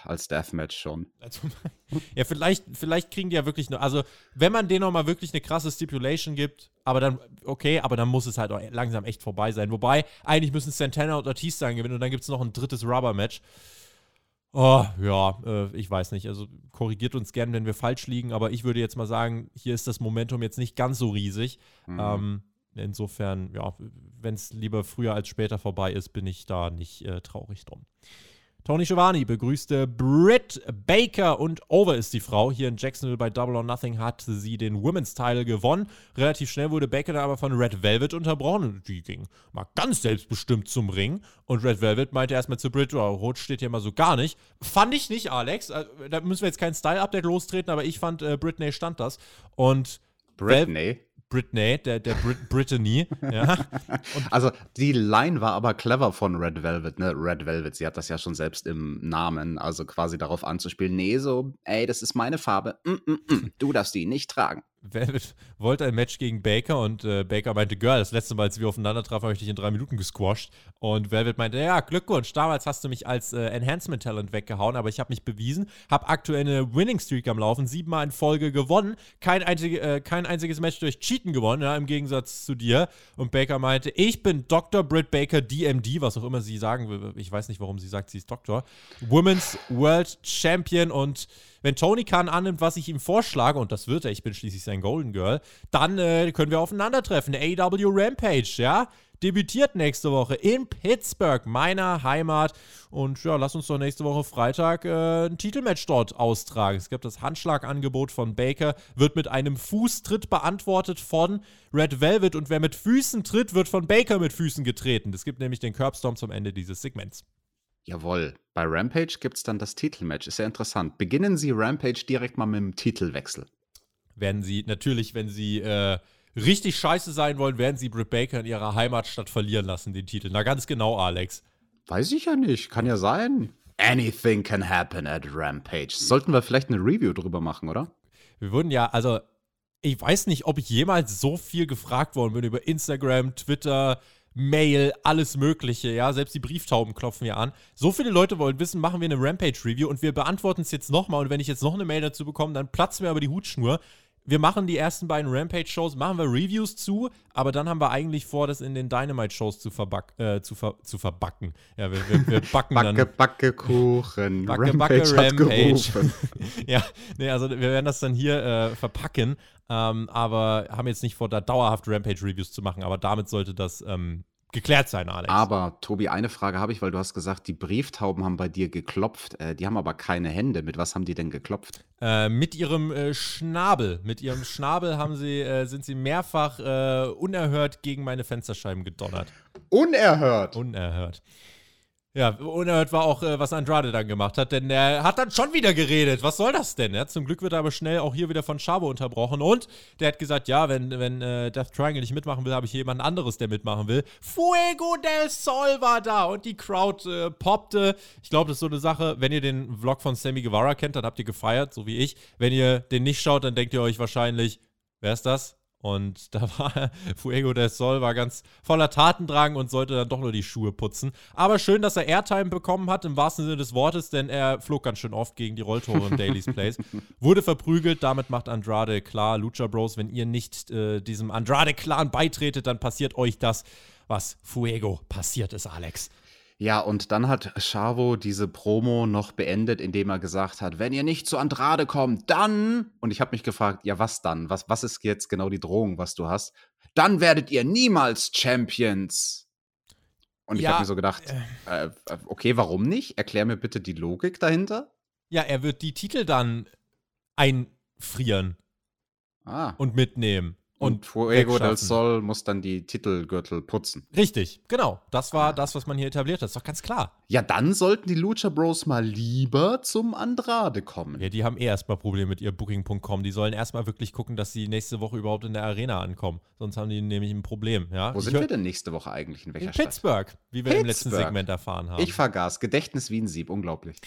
[SPEAKER 2] als Deathmatch schon. Also, <laughs>
[SPEAKER 1] ja, vielleicht, vielleicht kriegen die ja wirklich nur, also wenn man denen nochmal wirklich eine krasse Stipulation gibt, aber dann, okay, aber dann muss es halt auch langsam echt vorbei sein. Wobei, eigentlich müssen Santana und Ortiz dann gewinnen und dann gibt es noch ein drittes Rubber-Match. Oh, ja, äh, ich weiß nicht. Also korrigiert uns gern, wenn wir falsch liegen, aber ich würde jetzt mal sagen, hier ist das Momentum jetzt nicht ganz so riesig. Mhm. Ähm, insofern, ja, wenn es lieber früher als später vorbei ist, bin ich da nicht äh, traurig drum. Tony Schiavone begrüßte Britt Baker und Over ist die Frau. Hier in Jacksonville bei Double or Nothing hat sie den Women's Title gewonnen. Relativ schnell wurde Baker dann aber von Red Velvet unterbrochen. Die ging mal ganz selbstbestimmt zum Ring. Und Red Velvet meinte erstmal zu Britt, oh, Rot steht hier mal so gar nicht. Fand ich nicht, Alex. Äh, da müssen wir jetzt kein Style-Update lostreten, aber ich fand, äh, Britney stand das. Und
[SPEAKER 2] Britney?
[SPEAKER 1] Britney, der, der Brit Brittany. ja. <laughs>
[SPEAKER 2] also die Line war aber clever von Red Velvet, ne? Red Velvet, sie hat das ja schon selbst im Namen, also quasi darauf anzuspielen, nee, so, ey, das ist meine Farbe, mm, mm, mm, du darfst die nicht tragen.
[SPEAKER 1] Velvet wollte ein Match gegen Baker und äh, Baker meinte, Girl, das letzte Mal, als wir aufeinander trafen, habe ich dich in drei Minuten gesquashed. Und Velvet meinte, ja, Glückwunsch, damals hast du mich als äh, Enhancement-Talent weggehauen, aber ich habe mich bewiesen, habe aktuell eine Winning-Streak am Laufen, siebenmal in Folge gewonnen, kein, einzige, äh, kein einziges Match durch Cheaten gewonnen, ja, im Gegensatz zu dir. Und Baker meinte, ich bin Dr. Britt Baker, DMD, was auch immer sie sagen will, ich weiß nicht, warum sie sagt, sie ist Doktor, Women's World Champion und wenn Tony Khan annimmt, was ich ihm vorschlage, und das wird er, ich bin schließlich sein Golden Girl, dann äh, können wir aufeinandertreffen. AW Rampage, ja? Debütiert nächste Woche in Pittsburgh, meiner Heimat. Und ja, lass uns doch nächste Woche Freitag äh, ein Titelmatch dort austragen. Es gibt das Handschlagangebot von Baker, wird mit einem Fußtritt beantwortet von Red Velvet. Und wer mit Füßen tritt, wird von Baker mit Füßen getreten. Es gibt nämlich den Curbstorm zum Ende dieses Segments.
[SPEAKER 2] Jawohl. Bei Rampage gibt es dann das Titelmatch. Ist ja interessant. Beginnen Sie Rampage direkt mal mit dem Titelwechsel.
[SPEAKER 1] Werden Sie natürlich, wenn Sie äh, richtig scheiße sein wollen, werden Sie Britt Baker in ihrer Heimatstadt verlieren lassen, den Titel. Na, ganz genau, Alex.
[SPEAKER 2] Weiß ich ja nicht. Kann ja sein. Anything can happen at Rampage. Sollten wir vielleicht eine Review drüber machen, oder?
[SPEAKER 1] Wir wurden ja, also, ich weiß nicht, ob ich jemals so viel gefragt worden bin über Instagram, Twitter, Mail, alles Mögliche, ja, selbst die Brieftauben klopfen ja an. So viele Leute wollen wissen, machen wir eine Rampage-Review und wir beantworten es jetzt nochmal und wenn ich jetzt noch eine Mail dazu bekomme, dann platzt mir aber die Hutschnur. Wir machen die ersten beiden Rampage-Shows, machen wir Reviews zu, aber dann haben wir eigentlich vor, das in den Dynamite-Shows zu, verback, äh, zu, ver zu verbacken. Ja, wir, wir, wir backen
[SPEAKER 2] backe,
[SPEAKER 1] dann.
[SPEAKER 2] Backe, Kuchen.
[SPEAKER 1] Backe,
[SPEAKER 2] Rampage
[SPEAKER 1] backe, Rampage. <laughs> ja, nee, also wir werden das dann hier äh, verpacken, ähm, aber haben jetzt nicht vor, da dauerhaft Rampage-Reviews zu machen, aber damit sollte das ähm, geklärt sein, Alex.
[SPEAKER 2] Aber, Tobi, eine Frage habe ich, weil du hast gesagt, die Brieftauben haben bei dir geklopft. Äh, die haben aber keine Hände. Mit was haben die denn geklopft?
[SPEAKER 1] Äh, mit ihrem äh, Schnabel, mit ihrem Schnabel haben sie, äh, sind sie mehrfach äh, unerhört gegen meine Fensterscheiben gedonnert.
[SPEAKER 2] Unerhört.
[SPEAKER 1] Unerhört. Ja, unerhört war auch, äh, was Andrade dann gemacht hat, denn er hat dann schon wieder geredet. Was soll das denn? Ja, zum Glück wird er aber schnell auch hier wieder von Chavo unterbrochen. Und der hat gesagt, ja, wenn, wenn äh, Death Triangle nicht mitmachen will, habe ich jemand anderes, der mitmachen will. Fuego del Sol war da und die Crowd äh, poppte. Ich glaube, das ist so eine Sache, wenn ihr den Vlog von Sammy Guevara kennt, dann habt ihr gefeiert, so wie ich. Wenn ihr den nicht schaut, dann denkt ihr euch wahrscheinlich, wer ist das? Und da war <laughs> Fuego del Sol war ganz voller Tatendrang und sollte dann doch nur die Schuhe putzen. Aber schön, dass er Airtime bekommen hat, im wahrsten Sinne des Wortes, denn er flog ganz schön oft gegen die Rolltore im Daily's <laughs> Place. Wurde verprügelt, damit macht Andrade klar, Lucha Bros, wenn ihr nicht äh, diesem Andrade-Clan beitretet, dann passiert euch das, was Fuego passiert ist, Alex.
[SPEAKER 2] Ja, und dann hat Chavo diese Promo noch beendet, indem er gesagt hat, wenn ihr nicht zu Andrade kommt, dann, und ich habe mich gefragt, ja, was dann? Was, was ist jetzt genau die Drohung, was du hast? Dann werdet ihr niemals Champions. Und ich
[SPEAKER 1] Ja,
[SPEAKER 2] habe mir so gedacht, äh, okay, warum nicht? Erklär mir bitte die Logik dahinter.
[SPEAKER 1] Ja, er wird die Titel dann einfrieren
[SPEAKER 2] Ah,
[SPEAKER 1] und mitnehmen.
[SPEAKER 2] Und,
[SPEAKER 1] Und,
[SPEAKER 2] Fuego del. Sol muss dann die Titelgürtel putzen.
[SPEAKER 1] Richtig, genau. Das war das, was man hier etabliert hat. Ist doch ganz klar.
[SPEAKER 2] Ja, dann sollten die Lucha Bros mal lieber zum Andrade kommen.
[SPEAKER 1] Ja, die haben eh erstmal Probleme mit ihr Booking.com. Die sollen erstmal wirklich gucken, dass sie nächste Woche überhaupt in der Arena ankommen. Sonst haben die nämlich ein Problem. Ja?
[SPEAKER 2] Wo
[SPEAKER 1] Ich
[SPEAKER 2] sind wir denn nächste Woche eigentlich? In welcher
[SPEAKER 1] In
[SPEAKER 2] Stadt?
[SPEAKER 1] Pittsburgh, wie wir im letzten
[SPEAKER 2] Pittsburgh.
[SPEAKER 1] Segment erfahren haben.
[SPEAKER 2] Ich vergaß. Gedächtnis wie ein Sieb. Unglaublich.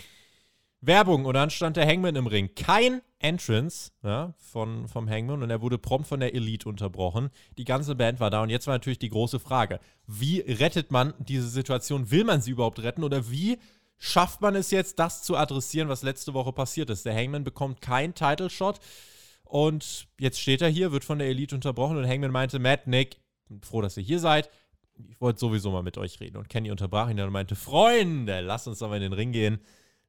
[SPEAKER 1] Werbung und dann stand der Hangman im Ring. Kein Entrance ja, von, vom Hangman und er wurde prompt von der Elite unterbrochen. Die ganze Band war da und jetzt war natürlich die große Frage: Wie rettet man diese Situation? Will man sie überhaupt retten oder wie schafft man es jetzt, das zu adressieren, was letzte Woche passiert ist? Der Hangman bekommt keinen Title Shot und jetzt steht er hier, wird von der Elite unterbrochen und Hangman meinte: Matt, Nick, froh, dass ihr hier seid. Ich wollte sowieso mal mit euch reden. Und Kenny unterbrach ihn dann und meinte: Freunde, lasst uns mal in den Ring gehen.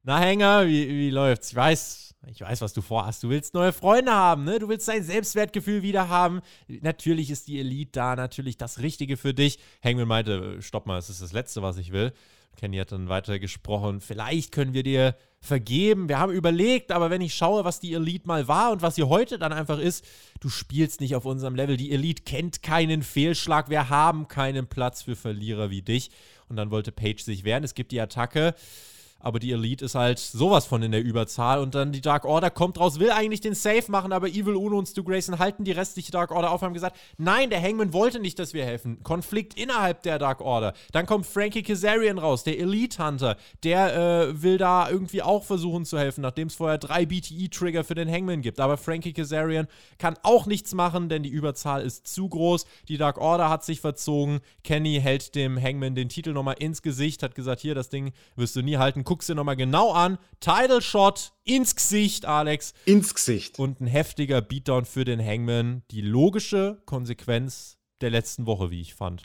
[SPEAKER 1] Na, Hänger, wie, wie läuft's? Ich weiß, ich weiß, was du vorhast. Du willst neue Freunde haben, ne? Du willst dein Selbstwertgefühl wieder haben. Natürlich ist die Elite da, natürlich das Richtige für dich. Hangman meinte, stopp mal, das ist das Letzte, was ich will. Kenny hat dann weiter gesprochen. Vielleicht können wir dir vergeben. Wir haben überlegt, aber wenn ich schaue, was die Elite mal war und was sie heute dann einfach ist, du spielst nicht auf unserem Level. Die Elite kennt keinen Fehlschlag. Wir haben keinen Platz für Verlierer wie dich. Und dann wollte Page sich wehren. Es gibt die Attacke. Aber die Elite ist halt sowas von in der Überzahl und dann die Dark Order kommt raus, will eigentlich den Safe machen, aber Evil Uno und Stu Grayson halten die restliche Dark Order auf, haben gesagt, nein, der Hangman wollte nicht, dass wir helfen. Konflikt innerhalb der Dark Order. Dann kommt Frankie Kazarian raus, der Elite Hunter, der äh, will da irgendwie auch versuchen zu helfen, nachdem es vorher drei BTE-Trigger für den Hangman gibt. Aber Frankie Kazarian kann auch nichts machen, denn die Überzahl ist zu groß. Die Dark Order hat sich verzogen. Kenny hält dem Hangman den Titel nochmal ins Gesicht, hat gesagt, hier, das Ding wirst du nie halten. Guck's dir nochmal genau an. Title Shot ins Gesicht, Alex.
[SPEAKER 2] Ins Gesicht.
[SPEAKER 1] Und ein heftiger Beatdown für den Hangman. Die logische Konsequenz der letzten Woche, wie ich fand.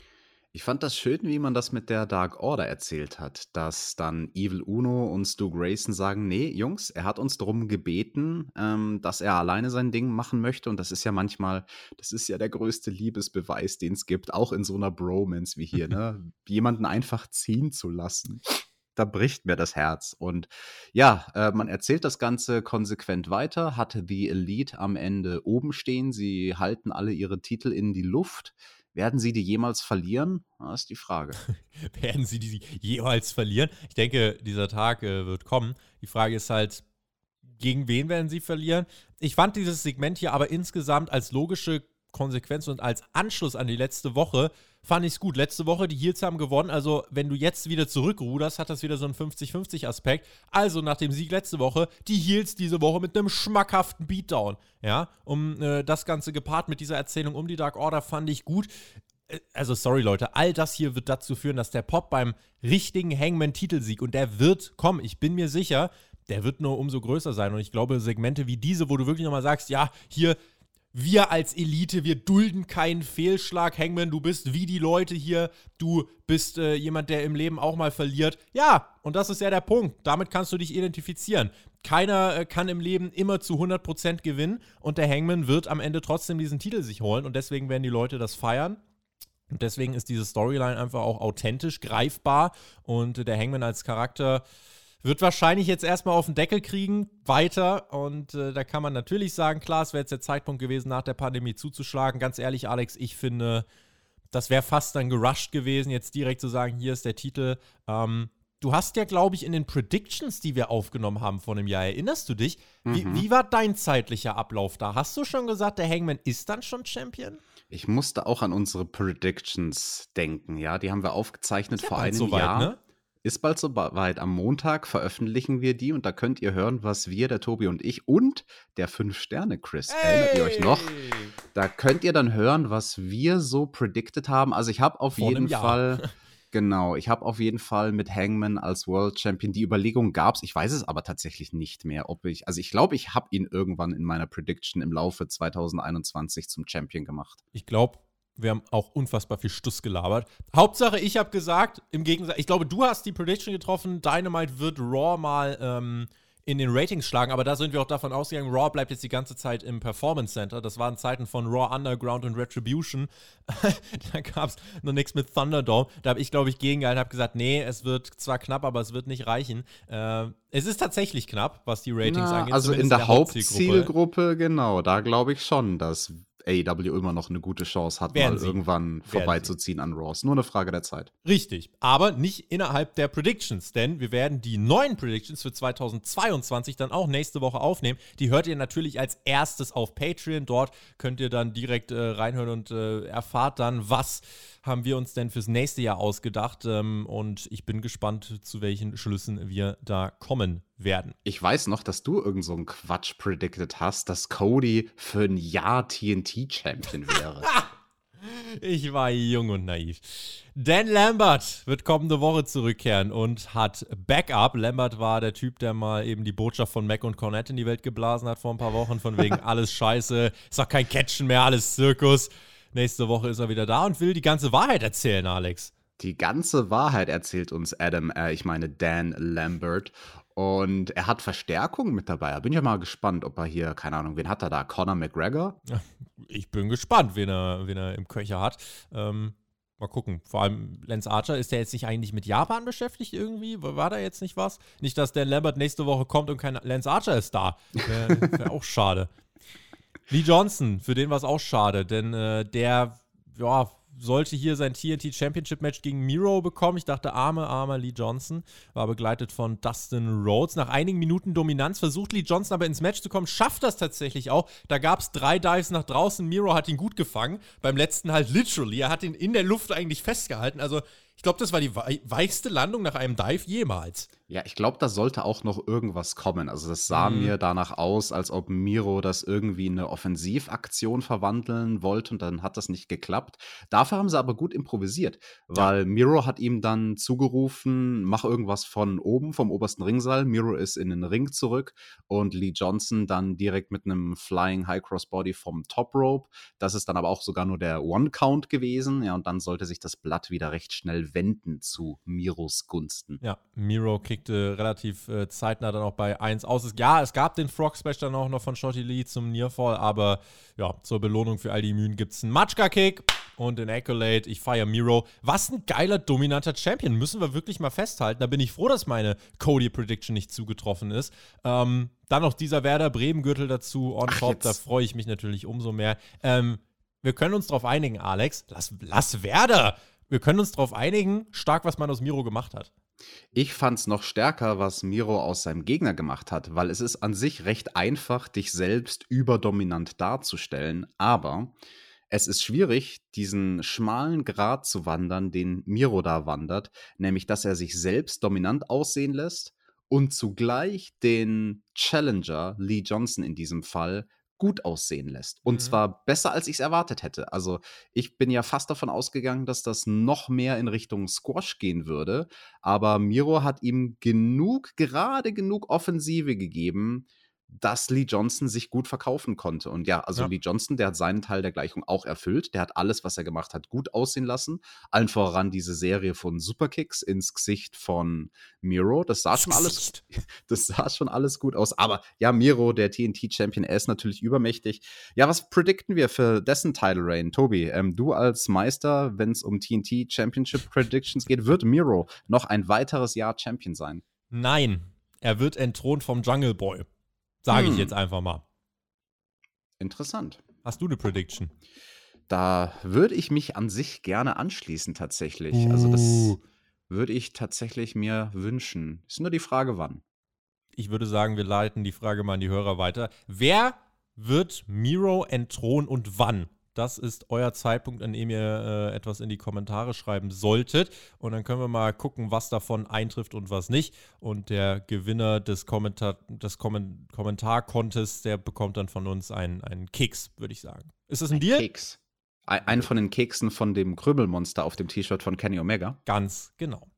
[SPEAKER 2] Ich fand das schön, wie man das mit der Dark Order erzählt hat, dass dann Evil Uno und Stu Grayson sagen, nee, Jungs, er hat uns darum gebeten, ähm, dass er alleine sein Ding machen möchte und das ist ja manchmal, das ist ja der größte Liebesbeweis, den es gibt, auch in so einer Bromance wie hier, ne? <laughs> Jemanden einfach ziehen zu lassen. Da bricht mir das Herz. Und ja, äh, man erzählt das Ganze konsequent weiter, hatte die Elite am Ende oben stehen. Sie halten alle ihre Titel in die Luft. Werden sie die jemals verlieren? Das ist die Frage. <laughs>
[SPEAKER 1] Werden sie die jemals verlieren? Ich denke, dieser Tag äh, wird kommen. Die Frage ist halt, gegen wen werden sie verlieren? Ich fand dieses Segment hier aber insgesamt als logische Konsequenz und als Anschluss an die letzte Woche fand ich es gut. Letzte Woche, die Heels haben gewonnen. Also, wenn du jetzt wieder zurückruderst, hat das wieder so einen 50-50-Aspekt. Also, nach dem Sieg letzte Woche, die Heels diese Woche mit einem schmackhaften Beatdown. Ja, um äh, das Ganze gepaart mit dieser Erzählung um die Dark Order fand ich gut. Äh, also, sorry Leute, all das hier wird dazu führen, dass der Pop beim richtigen Hangman-Titelsieg, und der wird kommen, ich bin mir sicher, der wird nur umso größer sein. Und ich glaube, Segmente wie diese, wo du wirklich nochmal sagst, ja, hier wir als Elite, wir dulden keinen Fehlschlag. Hangman, du bist wie die Leute hier. Du bist äh, jemand, der im Leben auch mal verliert. Ja, und das ist ja der Punkt. Damit kannst du dich identifizieren. Keiner äh, kann im Leben immer zu 100% gewinnen und der Hangman wird am Ende trotzdem diesen Titel sich holen und deswegen werden die Leute das feiern. Und deswegen ist diese Storyline einfach auch authentisch, greifbar und der Hangman als Charakter wird wahrscheinlich jetzt erstmal auf den Deckel kriegen, weiter. Und äh, da kann man natürlich sagen, klar, es wäre jetzt der Zeitpunkt gewesen, nach der Pandemie zuzuschlagen. Ganz ehrlich, Alex, ich finde, das wäre fast dann gerusht gewesen, jetzt direkt zu sagen, hier ist der Titel. Ähm, du hast ja, glaube ich, in den Predictions, die wir aufgenommen haben vor einem Jahr, erinnerst du dich? Mhm. Wie, wie war dein zeitlicher Ablauf da? Hast du schon gesagt, der Hangman ist dann schon Champion?
[SPEAKER 2] Ich musste auch an unsere Predictions denken, ja. Die haben wir aufgezeichnet vor einem
[SPEAKER 1] so weit,
[SPEAKER 2] Jahr.
[SPEAKER 1] Ne?
[SPEAKER 2] Ist bald soweit. Am Montag veröffentlichen wir die und da könnt ihr hören, was wir, der Tobi und ich und der Fünf-Sterne-Chris, hey! erinnert ihr euch noch? Da könnt ihr dann hören, was wir so predicted haben. Also ich habe auf Vor jeden Fall, <laughs> genau, ich habe auf jeden Fall mit Hangman als World Champion, die Überlegung gab es, ich weiß es aber tatsächlich nicht mehr, ob ich, also ich glaube, ich habe ihn irgendwann in meiner Prediction im Laufe 2021 zum Champion gemacht.
[SPEAKER 1] Ich glaube, wir haben auch unfassbar viel Stuss gelabert. Hauptsache, ich habe gesagt, im Gegensatz, ich glaube, du hast die Prediction getroffen, Dynamite wird Raw mal ähm, in den Ratings schlagen, aber da sind wir auch davon ausgegangen, Raw bleibt jetzt die ganze Zeit im Performance Center. Das waren Zeiten von Raw Underground und Retribution. <laughs> da gab es noch nichts mit Thunderdome. Da habe ich, glaube ich, gegengehalten, habe gesagt, nee, es wird zwar knapp, aber es wird nicht reichen. Äh, es ist tatsächlich knapp, was die Ratings Na, angeht.
[SPEAKER 2] Also in der, der Hauptzielgruppe, genau, da glaube ich schon, dass AEW immer noch eine gute Chance hat, Werden mal sie. irgendwann Werden vorbeizuziehen sie. an Raws. Nur eine Frage der Zeit.
[SPEAKER 1] Richtig, aber nicht innerhalb der Predictions, denn wir werden die neuen Predictions für 2022 dann auch nächste Woche aufnehmen. Die hört ihr natürlich als erstes auf Patreon. Dort könnt ihr dann direkt äh, reinhören und äh, erfahrt dann, was haben wir uns denn fürs nächste Jahr ausgedacht. Ähm, und ich bin gespannt, zu welchen Schlüssen wir da kommen werden.
[SPEAKER 2] Ich weiß noch, dass du irgend so einen Quatsch predicted hast, dass Cody für ein Jahr TNT-Champion wäre. <laughs>
[SPEAKER 1] Ich war jung und naiv. Dan Lambert wird kommende Woche zurückkehren und hat Backup. Lambert war der Typ, der mal eben die Botschaft von Mac und Cornette in die Welt geblasen hat vor ein paar Wochen, von wegen <laughs> alles scheiße, ist auch kein Catchen mehr, alles Zirkus. Nächste Woche ist er wieder da und will die ganze Wahrheit erzählen, Alex.
[SPEAKER 2] Die ganze Wahrheit erzählt uns Adam, äh, ich meine Dan Lambert. Und er hat Verstärkung mit dabei. Da bin ich ja mal gespannt, ob er hier, keine Ahnung, wen hat er da? Conor McGregor? <laughs>
[SPEAKER 1] Ich bin gespannt, wen er, wen er im Köcher hat. Ähm, mal gucken. Vor allem Lance Archer, ist der jetzt nicht eigentlich mit Japan beschäftigt irgendwie? War da jetzt nicht was? Nicht, dass Dan Lambert nächste Woche kommt und kein Lance Archer ist da. Wäre <laughs> wär auch schade. Lee Johnson, für den war es auch schade, denn äh, der, ja, sollte hier sein TNT Championship Match gegen Miro bekommen. Ich dachte, arme, armer Lee Johnson. War begleitet von Dustin Rhodes. Nach einigen Minuten Dominanz versucht Lee Johnson aber ins Match zu kommen, schafft das tatsächlich auch. Da gab es drei Dives nach draußen. Miro hat ihn gut gefangen. Beim letzten halt literally. Er hat ihn in der Luft eigentlich festgehalten. Also ich glaube, das war die weichste Landung nach einem Dive jemals.
[SPEAKER 2] Ja, ich glaube, da sollte auch noch irgendwas kommen. Also das sah mhm. mir danach aus, als ob Miro das irgendwie in eine Offensivaktion verwandeln wollte und dann hat das nicht geklappt. Dafür haben sie aber gut improvisiert, weil ja. Miro hat ihm dann zugerufen, mach irgendwas von oben, vom obersten Ringseil. Miro ist in den Ring zurück und Lee Johnson dann direkt mit einem Flying High Cross Body vom Top Rope. Das ist dann aber auch sogar nur der One Count gewesen. Ja, und dann sollte sich das Blatt wieder recht schnell wenden zu Miros Gunsten.
[SPEAKER 1] Ja, Miro kickt legte relativ äh, zeitnah dann auch bei 1 aus. Ja, es gab den Frog Smash dann auch noch von Shotty Lee zum Nearfall, aber ja, zur Belohnung für all die Mühen gibt es einen Matschka-Kick und den Accolade. Ich feiere Miro. Was ein geiler, dominanter Champion. Müssen wir wirklich mal festhalten. Da bin ich froh, dass meine Cody-Prediction nicht zugetroffen ist. Ähm, dann noch dieser Werder Bremen-Gürtel dazu on top. Da freue ich mich natürlich umso mehr. Ähm, wir können uns darauf einigen, Alex. Lass, lass Werder. Wir können uns darauf einigen, stark, was man aus Miro gemacht hat.
[SPEAKER 2] Ich fand es noch stärker, was Miro aus seinem Gegner gemacht hat, weil es ist an sich recht einfach, dich selbst überdominant darzustellen, aber es ist schwierig, diesen schmalen Grat zu wandern, den Miro da wandert, nämlich dass er sich selbst dominant aussehen lässt und zugleich den Challenger, Lee Johnson in diesem Fall, gut aussehen lässt. Und mhm. zwar besser, als ich es erwartet hätte. Also ich bin ja fast davon ausgegangen, dass das noch mehr in Richtung Squash gehen würde. Aber Miro hat ihm genug, gerade genug Offensive gegeben, dass Lee Johnson sich gut verkaufen konnte. Und ja, also ja. Lee Johnson, der hat seinen Teil der Gleichung auch erfüllt. Der hat alles, was er gemacht hat, gut aussehen lassen. Allen voran diese Serie von Superkicks ins Gesicht von Miro. Das sah schon alles, <laughs> das sah schon alles gut aus. Aber ja, Miro, der TNT-Champion, er ist natürlich übermächtig. Ja, was predikten wir für dessen Title Reign? Tobi, ähm, du als Meister, wenn es um TNT Championship Predictions geht, wird Miro noch ein weiteres Jahr Champion sein?
[SPEAKER 1] Nein, er wird entthront vom Jungle Boy. Sage hm. ich jetzt einfach mal.
[SPEAKER 2] Interessant.
[SPEAKER 1] Hast du eine Prediction?
[SPEAKER 2] Da würde ich mich an sich gerne anschließen, tatsächlich. Uh. Also, das uh. würde ich tatsächlich mir wünschen. Ist nur die Frage, wann.
[SPEAKER 1] Ich würde sagen, wir leiten die Frage mal an die Hörer weiter. Wer wird Miro entthronen und wann? Das ist euer Zeitpunkt, an dem ihr äh, etwas in die Kommentare schreiben solltet. Und dann können wir mal gucken, was davon eintrifft und was nicht. Und der Gewinner des, Kommentar des Kommen Kommentar-Contests, der bekommt dann von uns einen, einen Keks, würde ich sagen. Ist das ein, ein Deal?
[SPEAKER 2] Keks. Einen von den Keksen von dem Krümelmonster auf dem T-Shirt von Kenny Omega.
[SPEAKER 1] Ganz genau.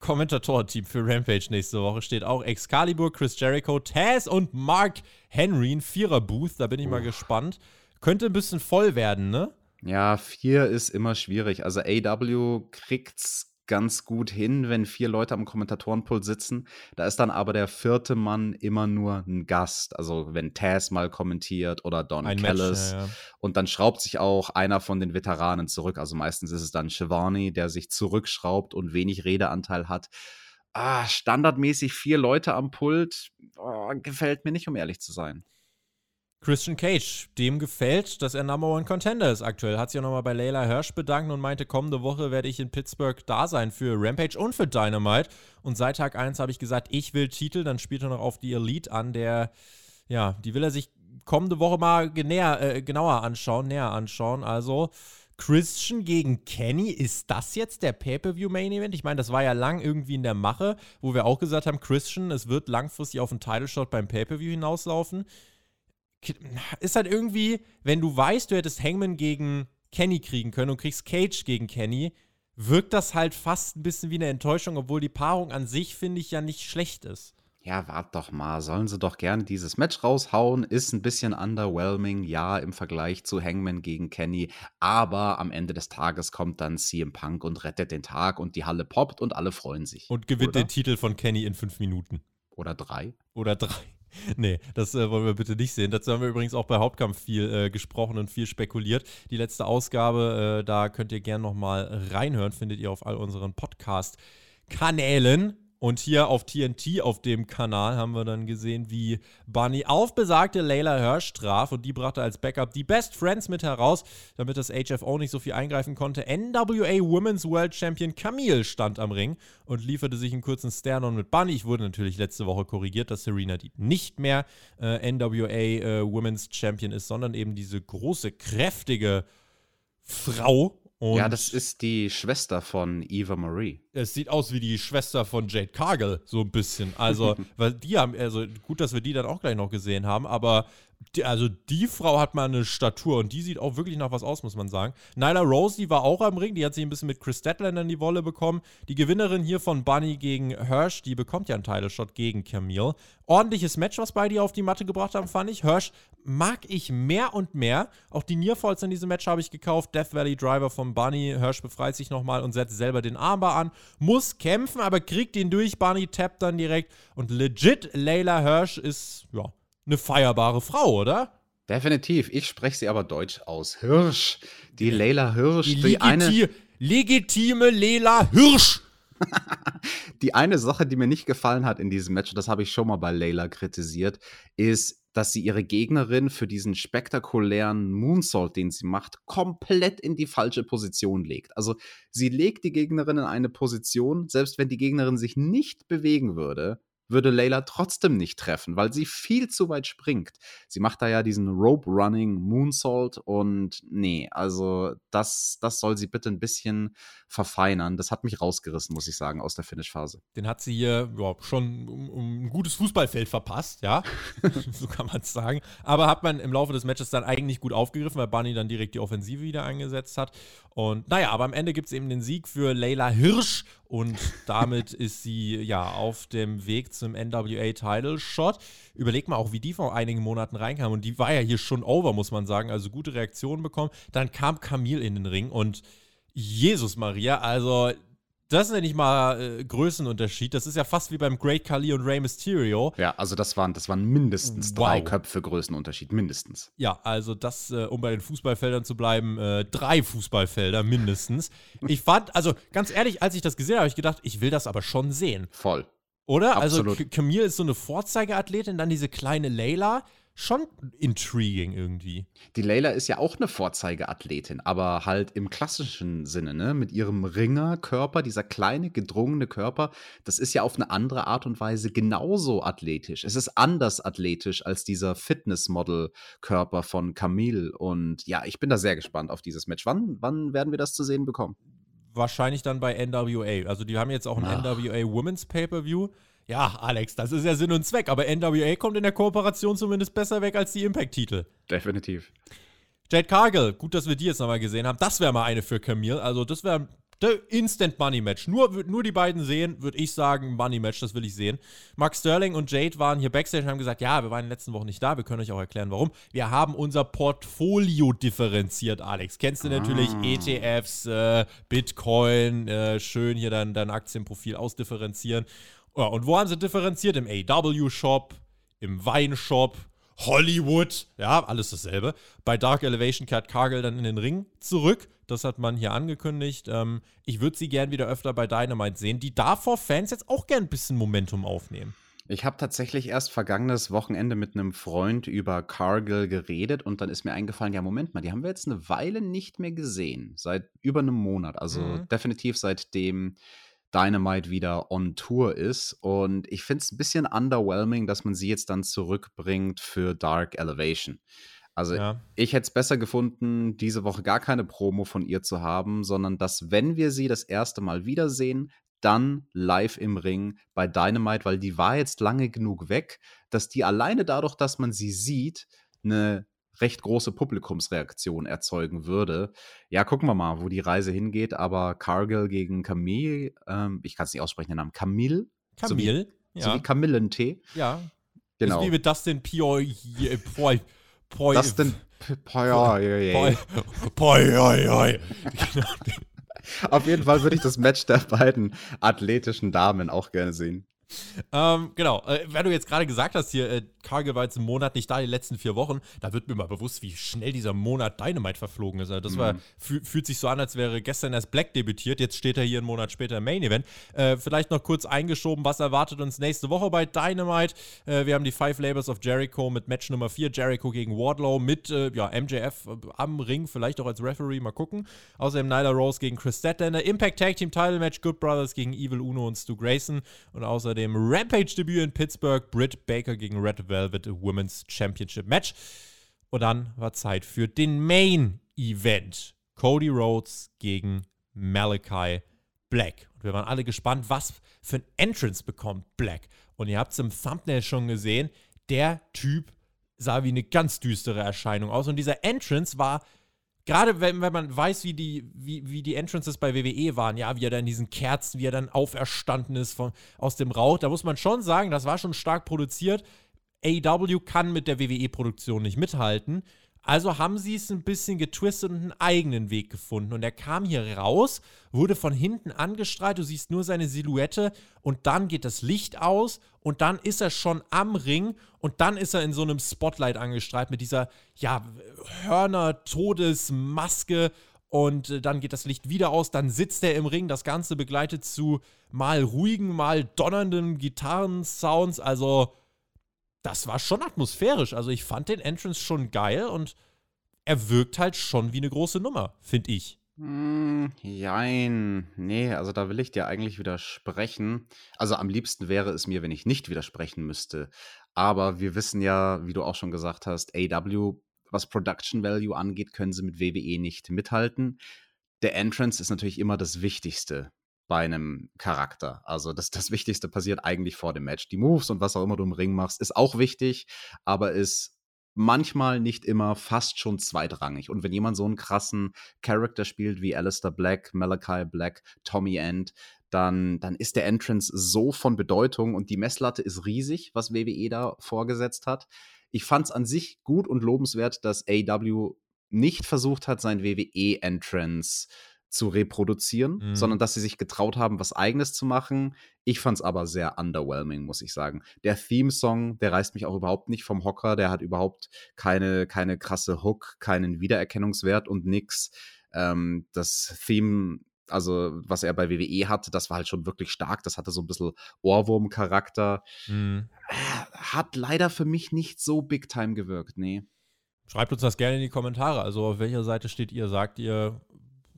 [SPEAKER 1] Kommentator-Team für Rampage nächste Woche steht auch Excalibur, Chris Jericho, Taz und Mark Henry, ein Vierer-Booth. Da bin ich mal gespannt. Könnte ein bisschen voll werden, ne?
[SPEAKER 2] Ja, vier ist immer schwierig. Also AW kriegt's ganz gut hin, wenn vier Leute am Kommentatorenpult sitzen. Da ist dann aber der vierte Mann immer nur ein Gast. Also wenn Taz mal kommentiert oder Don ein Callis. ja, ja. Und dann schraubt sich auch einer von den Veteranen zurück. Also meistens ist es dann Shivani, der sich zurückschraubt und wenig Redeanteil hat. Ah, standardmäßig vier Leute am Pult oh, gefällt mir nicht, um ehrlich zu sein.
[SPEAKER 1] Christian Cage, dem gefällt, dass er Number One Contender ist aktuell. Hat sich auch nochmal bei Layla Hirsch bedankt und meinte, kommende Woche werde ich in Pittsburgh da sein für Rampage und für Dynamite. Und seit Tag 1 habe ich gesagt, ich will Titel. Dann spielt er noch auf die Elite an, der, ja, die will er sich kommende Woche mal genäher, äh, genauer anschauen, näher anschauen. Also Christian gegen Kenny, ist das jetzt der Pay-Per-View-Main-Event? Ich meine, das war ja lang irgendwie in der Mache, wo wir auch gesagt haben, Christian, es wird langfristig auf einen Title-Shot beim Pay-Per-View hinauslaufen ist halt irgendwie, wenn du weißt, du hättest Hangman gegen Kenny kriegen können und kriegst Cage gegen Kenny, wirkt das halt fast ein bisschen wie eine Enttäuschung, obwohl die Paarung an sich, finde ich, ja nicht schlecht ist.
[SPEAKER 2] Ja, wart doch mal. Sollen sie doch gerne dieses Match raushauen. Ist ein bisschen underwhelming, ja, im Vergleich zu Hangman gegen Kenny. Aber am Ende des Tages kommt dann CM Punk und rettet den Tag und die Halle poppt und alle freuen sich.
[SPEAKER 1] Und gewinnt oder? den Titel von Kenny in fünf Minuten.
[SPEAKER 2] Oder drei.
[SPEAKER 1] Oder drei. Nee, das äh, wollen wir bitte nicht sehen. Dazu haben wir übrigens auch bei Hauptkampf viel äh, gesprochen und viel spekuliert. Die letzte Ausgabe, äh, da könnt ihr gerne nochmal reinhören, findet ihr auf all unseren Podcast-Kanälen. Und hier auf TNT, auf dem Kanal, haben wir dann gesehen, wie Bunny auf besagte Layla Hirsch traf und die brachte als Backup die Best Friends mit heraus, damit das HFO nicht so viel eingreifen konnte. NWA Women's World Champion Camille stand am Ring und lieferte sich einen kurzen Sternon mit Bunny. Ich wurde natürlich letzte Woche korrigiert, dass Serena Deep nicht mehr äh, NWA äh, Women's Champion ist, sondern eben diese große, kräftige Frau
[SPEAKER 2] und ja, das ist die Schwester von Eva Marie.
[SPEAKER 1] Es sieht aus wie die Schwester von Jade Cargill, so ein bisschen. Also, <laughs> weil die haben, also gut, dass wir die dann auch gleich noch gesehen haben, aber die, also die Frau hat mal eine Statur und die sieht auch wirklich nach was aus, muss man sagen. Nyla Rose, die war auch am Ring, die hat sich ein bisschen mit Chris Statlander in die Wolle bekommen. Die Gewinnerin hier von Bunny gegen Hirsch, die bekommt ja einen Title-Shot gegen Camille. Ordentliches Match, was beide auf die Matte gebracht haben, fand ich. Hirsch mag ich mehr und mehr. Auch die Nearfalls in diesem Match habe ich gekauft. Death Valley Driver von Bunny. Hirsch befreit sich nochmal und setzt selber den Armbar an. Muss kämpfen, aber kriegt ihn durch. Bunny tappt dann direkt. Und legit, Layla Hirsch ist, ja, eine feierbare Frau, oder?
[SPEAKER 2] Definitiv. Ich spreche sie aber deutsch aus. Hirsch. Die Leila Hirsch. Die, die
[SPEAKER 1] eine legitime Leila Hirsch. <laughs>
[SPEAKER 2] die eine Sache, die mir nicht gefallen hat in diesem Match, das habe ich schon mal bei Leila kritisiert, ist, dass sie ihre Gegnerin für diesen spektakulären Moonsault, den sie macht, komplett in die falsche Position legt. Also sie legt die Gegnerin in eine Position, selbst wenn die Gegnerin sich nicht bewegen würde, würde Layla trotzdem nicht treffen, weil sie viel zu weit springt. Sie macht da ja diesen Rope Running Moonsault und nee, also das, das soll sie bitte ein bisschen verfeinern. Das hat mich rausgerissen, muss ich sagen, aus der Finish-Phase.
[SPEAKER 1] Den hat sie hier ja, schon um, um, ein gutes Fußballfeld verpasst, ja, <laughs> <laughs> so kann man es sagen. Aber hat man im Laufe des Matches dann eigentlich gut aufgegriffen, weil Bunny dann direkt die Offensive wieder eingesetzt hat. Und naja, aber am Ende gibt es eben den Sieg für Layla Hirsch und damit ist sie ja auf dem Weg zum NWA Title Shot. Überleg mal auch, wie die vor einigen Monaten reinkam. Und die war ja hier schon over, muss man sagen. Also gute Reaktionen bekommen. Dann kam Camille in den Ring und Jesus Maria, also das ist ja nicht mal äh, Größenunterschied. Das ist ja fast wie beim Great Khali und Rey Mysterio.
[SPEAKER 2] Ja, also das waren, das waren mindestens wow. drei Köpfe Größenunterschied, mindestens.
[SPEAKER 1] Ja, also das, äh, um bei den Fußballfeldern zu bleiben, äh, drei Fußballfelder mindestens. ich fand, also ganz ehrlich, als ich das gesehen habe, habe ich gedacht, ich will das aber schon sehen.
[SPEAKER 2] Voll.
[SPEAKER 1] Oder? Also Absolut. Also Camille ist so eine Vorzeigeathletin, dann diese kleine Layla schon intriguing irgendwie.
[SPEAKER 2] Die Layla ist ja auch eine Vorzeigeathletin, aber halt im klassischen Sinne, ne? Mit ihrem Ringerkörper, dieser kleine, gedrungene Körper, das ist ja auf eine andere Art und Weise genauso athletisch. Es ist anders athletisch als dieser Fitnessmodel-Körper von Camille. Und ja, ich bin da sehr gespannt auf dieses Match. Wann, wann werden wir das zu sehen bekommen?
[SPEAKER 1] Wahrscheinlich dann bei NWA. Also die haben jetzt auch ein Ach. NWA Women's Pay-Per-View. Ja, Alex, das ist ja Sinn und Zweck, aber NWA kommt in der Kooperation zumindest besser weg als die Impact-Titel.
[SPEAKER 2] Definitiv.
[SPEAKER 1] Jade Cargill, gut, dass wir die jetzt nochmal gesehen haben. Das wäre mal eine für Camille. Also, das wäre der Instant Money Match. Nur, nur die beiden sehen, würde ich sagen, Money Match, das will ich sehen. Mark Sterling und Jade waren hier Backstage und haben gesagt: Ja, wir waren in den letzten Wochen nicht da, wir können euch auch erklären, warum. Wir haben unser Portfolio differenziert, Alex. Kennst du natürlich ah. ETFs, äh, Bitcoin, äh, schön hier dein, dein Aktienprofil ausdifferenzieren. Ja, und wo haben sie differenziert? Im AW-Shop, im Weinshop, Hollywood, ja, alles dasselbe. Bei Dark Elevation kehrt Cargill dann in den Ring zurück. Das hat man hier angekündigt. Ähm, ich würde sie gern wieder öfter bei Dynamite sehen. Die darf vor Fans jetzt auch gern ein bisschen Momentum aufnehmen.
[SPEAKER 2] Ich habe tatsächlich erst vergangenes Wochenende mit einem Freund über Cargill geredet und dann ist mir eingefallen, ja, Moment mal, die haben wir jetzt eine Weile nicht mehr gesehen. Seit über einem Monat. Also mhm. definitiv seitdem Dynamite wieder on Tour ist. Und ich finde es ein bisschen underwhelming, dass man sie jetzt dann zurückbringt für Dark Elevation. Also ja. ich hätte es besser gefunden, diese Woche gar keine Promo von ihr zu haben, sondern dass, wenn wir sie das erste Mal wiedersehen, dann live im Ring bei Dynamite, weil die war jetzt lange genug weg, dass die alleine dadurch, dass man sie sieht, eine recht große Publikumsreaktion erzeugen würde. Ja, gucken wir mal, wo die Reise hingeht. Aber Cargill gegen Camille, ähm, ich kann es nicht aussprechen, den Namen Camille.
[SPEAKER 1] Camille,
[SPEAKER 2] so ja. So wie Kamillentee.
[SPEAKER 1] Ja. Genau. Ist wie mit Dustin Poi. Poi.
[SPEAKER 2] Poi. Dustin Poi.
[SPEAKER 1] Poi. <laughs>
[SPEAKER 2] Auf jeden Fall würde ich das Match der beiden athletischen Damen auch gerne sehen. <laughs>
[SPEAKER 1] ähm, genau, äh, wenn du jetzt gerade gesagt hast, hier, äh, Cargill war jetzt einen Monat nicht da, die letzten vier Wochen, da wird mir mal bewusst, wie schnell dieser Monat Dynamite verflogen ist. Also das war, mhm. fühlt sich so an, als wäre gestern erst Black debütiert, jetzt steht er hier einen Monat später im Main Event. Äh, vielleicht noch kurz eingeschoben, was erwartet uns nächste Woche bei Dynamite? Äh, wir haben die Five Labors of Jericho mit Match Nummer 4, Jericho gegen Wardlow mit äh, ja, MJF äh, am Ring, vielleicht auch als Referee, mal gucken. Außerdem Nyla Rose gegen Chris Statlander, Impact Tag Team Title Match, Good Brothers gegen Evil Uno und Stu Grayson und außerdem Rampage-Debüt in Pittsburgh, Britt Baker gegen Red Velvet Women's Championship Match. Und dann war Zeit für den Main Event. Cody Rhodes gegen Malachi Black. Und wir waren alle gespannt, was für ein Entrance bekommt Black. Und ihr habt es im Thumbnail schon gesehen, der Typ sah wie eine ganz düstere Erscheinung aus. Und dieser Entrance war gerade wenn, wenn man weiß, wie die, wie, wie die Entrances bei WWE waren, ja, wie er dann in diesen Kerzen, wie er dann auferstanden ist von, aus dem Rauch, da muss man schon sagen, das war schon stark produziert. AEW kann mit der WWE-Produktion nicht mithalten. Also haben sie es ein bisschen getwistet und einen eigenen Weg gefunden. Und er kam hier raus, wurde von hinten angestrahlt, du siehst nur seine Silhouette und dann geht das Licht aus und dann ist er schon am Ring und dann ist er in so einem Spotlight angestrahlt mit dieser, ja, Hörner-Todesmaske und äh, dann geht das Licht wieder aus, dann sitzt er im Ring, das Ganze begleitet zu mal ruhigen, mal donnernden Gitarrensounds, also das war schon atmosphärisch. Also ich fand den Entrance schon geil und er wirkt halt schon wie eine große Nummer, finde ich.
[SPEAKER 2] Mm, jein. Nee, also da will ich dir eigentlich widersprechen. Also am liebsten wäre es mir, wenn ich nicht widersprechen müsste. Aber wir wissen ja, wie du auch schon gesagt hast, AW, was Production Value angeht, können sie mit WWE nicht mithalten. Der Entrance ist natürlich immer das Wichtigste bei einem Charakter. Also das, das Wichtigste passiert eigentlich vor dem Match. Die Moves und was auch immer du im Ring machst, ist auch wichtig, aber ist manchmal nicht immer fast schon zweitrangig. Und wenn jemand so einen krassen Charakter spielt wie Alistair Black, Malachi Black, Tommy End, dann, dann ist der Entrance so von Bedeutung und die Messlatte ist riesig, was WWE da vorgesetzt hat. Ich fand es an sich gut und lobenswert, dass AW nicht versucht hat, sein WWE-Entrance äh, zu reproduzieren, mhm. sondern dass sie sich getraut haben, was eigenes zu machen. Ich fand es aber sehr underwhelming, muss ich sagen. Der Theme-Song, der reißt mich auch überhaupt nicht vom Hocker, der hat überhaupt keine, keine krasse Hook, keinen Wiedererkennungswert und nix. Ähm, das Theme also was er bei WWE hatte, das war halt schon wirklich stark. Das hatte so ein bisschen Ohrwurm-Charakter. Mhm. Hat leider für mich nicht so big time gewirkt, nee.
[SPEAKER 1] Schreibt uns das gerne in die Kommentare. Also auf welcher Seite steht ihr? Sagt ihr,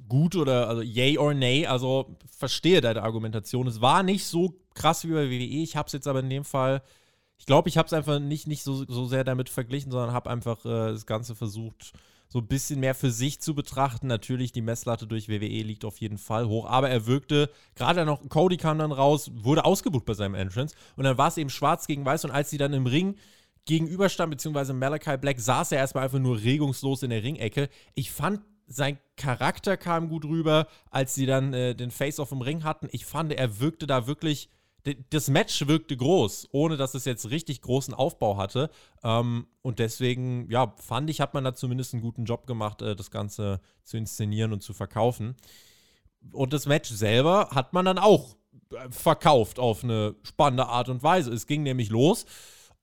[SPEAKER 1] gut oder also yay or nay. Also verstehe deine Argumentation. Es war nicht so krass wie bei WWE. Ich habe es jetzt aber in dem Fall, ich glaube, ich habe es einfach nicht, nicht so, so sehr damit verglichen, sondern habe einfach äh, das Ganze versucht, so ein bisschen mehr für sich zu betrachten. Natürlich, die Messlatte durch WWE liegt auf jeden Fall hoch, aber er wirkte, gerade noch, Cody kam dann raus, wurde ausgebucht bei seinem Entrance und dann war es eben schwarz gegen weiß und als sie dann im Ring gegenüberstand, beziehungsweise Malachi Black saß er erstmal einfach nur regungslos in der Ringecke. Ich fand sein Charakter kam gut rüber, als sie dann äh, den Face-Off im Ring hatten. Ich fand, er wirkte da wirklich. Das Match wirkte groß, ohne dass es jetzt richtig großen Aufbau hatte. Ähm, und deswegen, ja, fand ich, hat man da zumindest einen guten Job gemacht, äh, das Ganze zu inszenieren und zu verkaufen. Und das Match selber hat man dann auch äh, verkauft auf eine spannende Art und Weise. Es ging nämlich los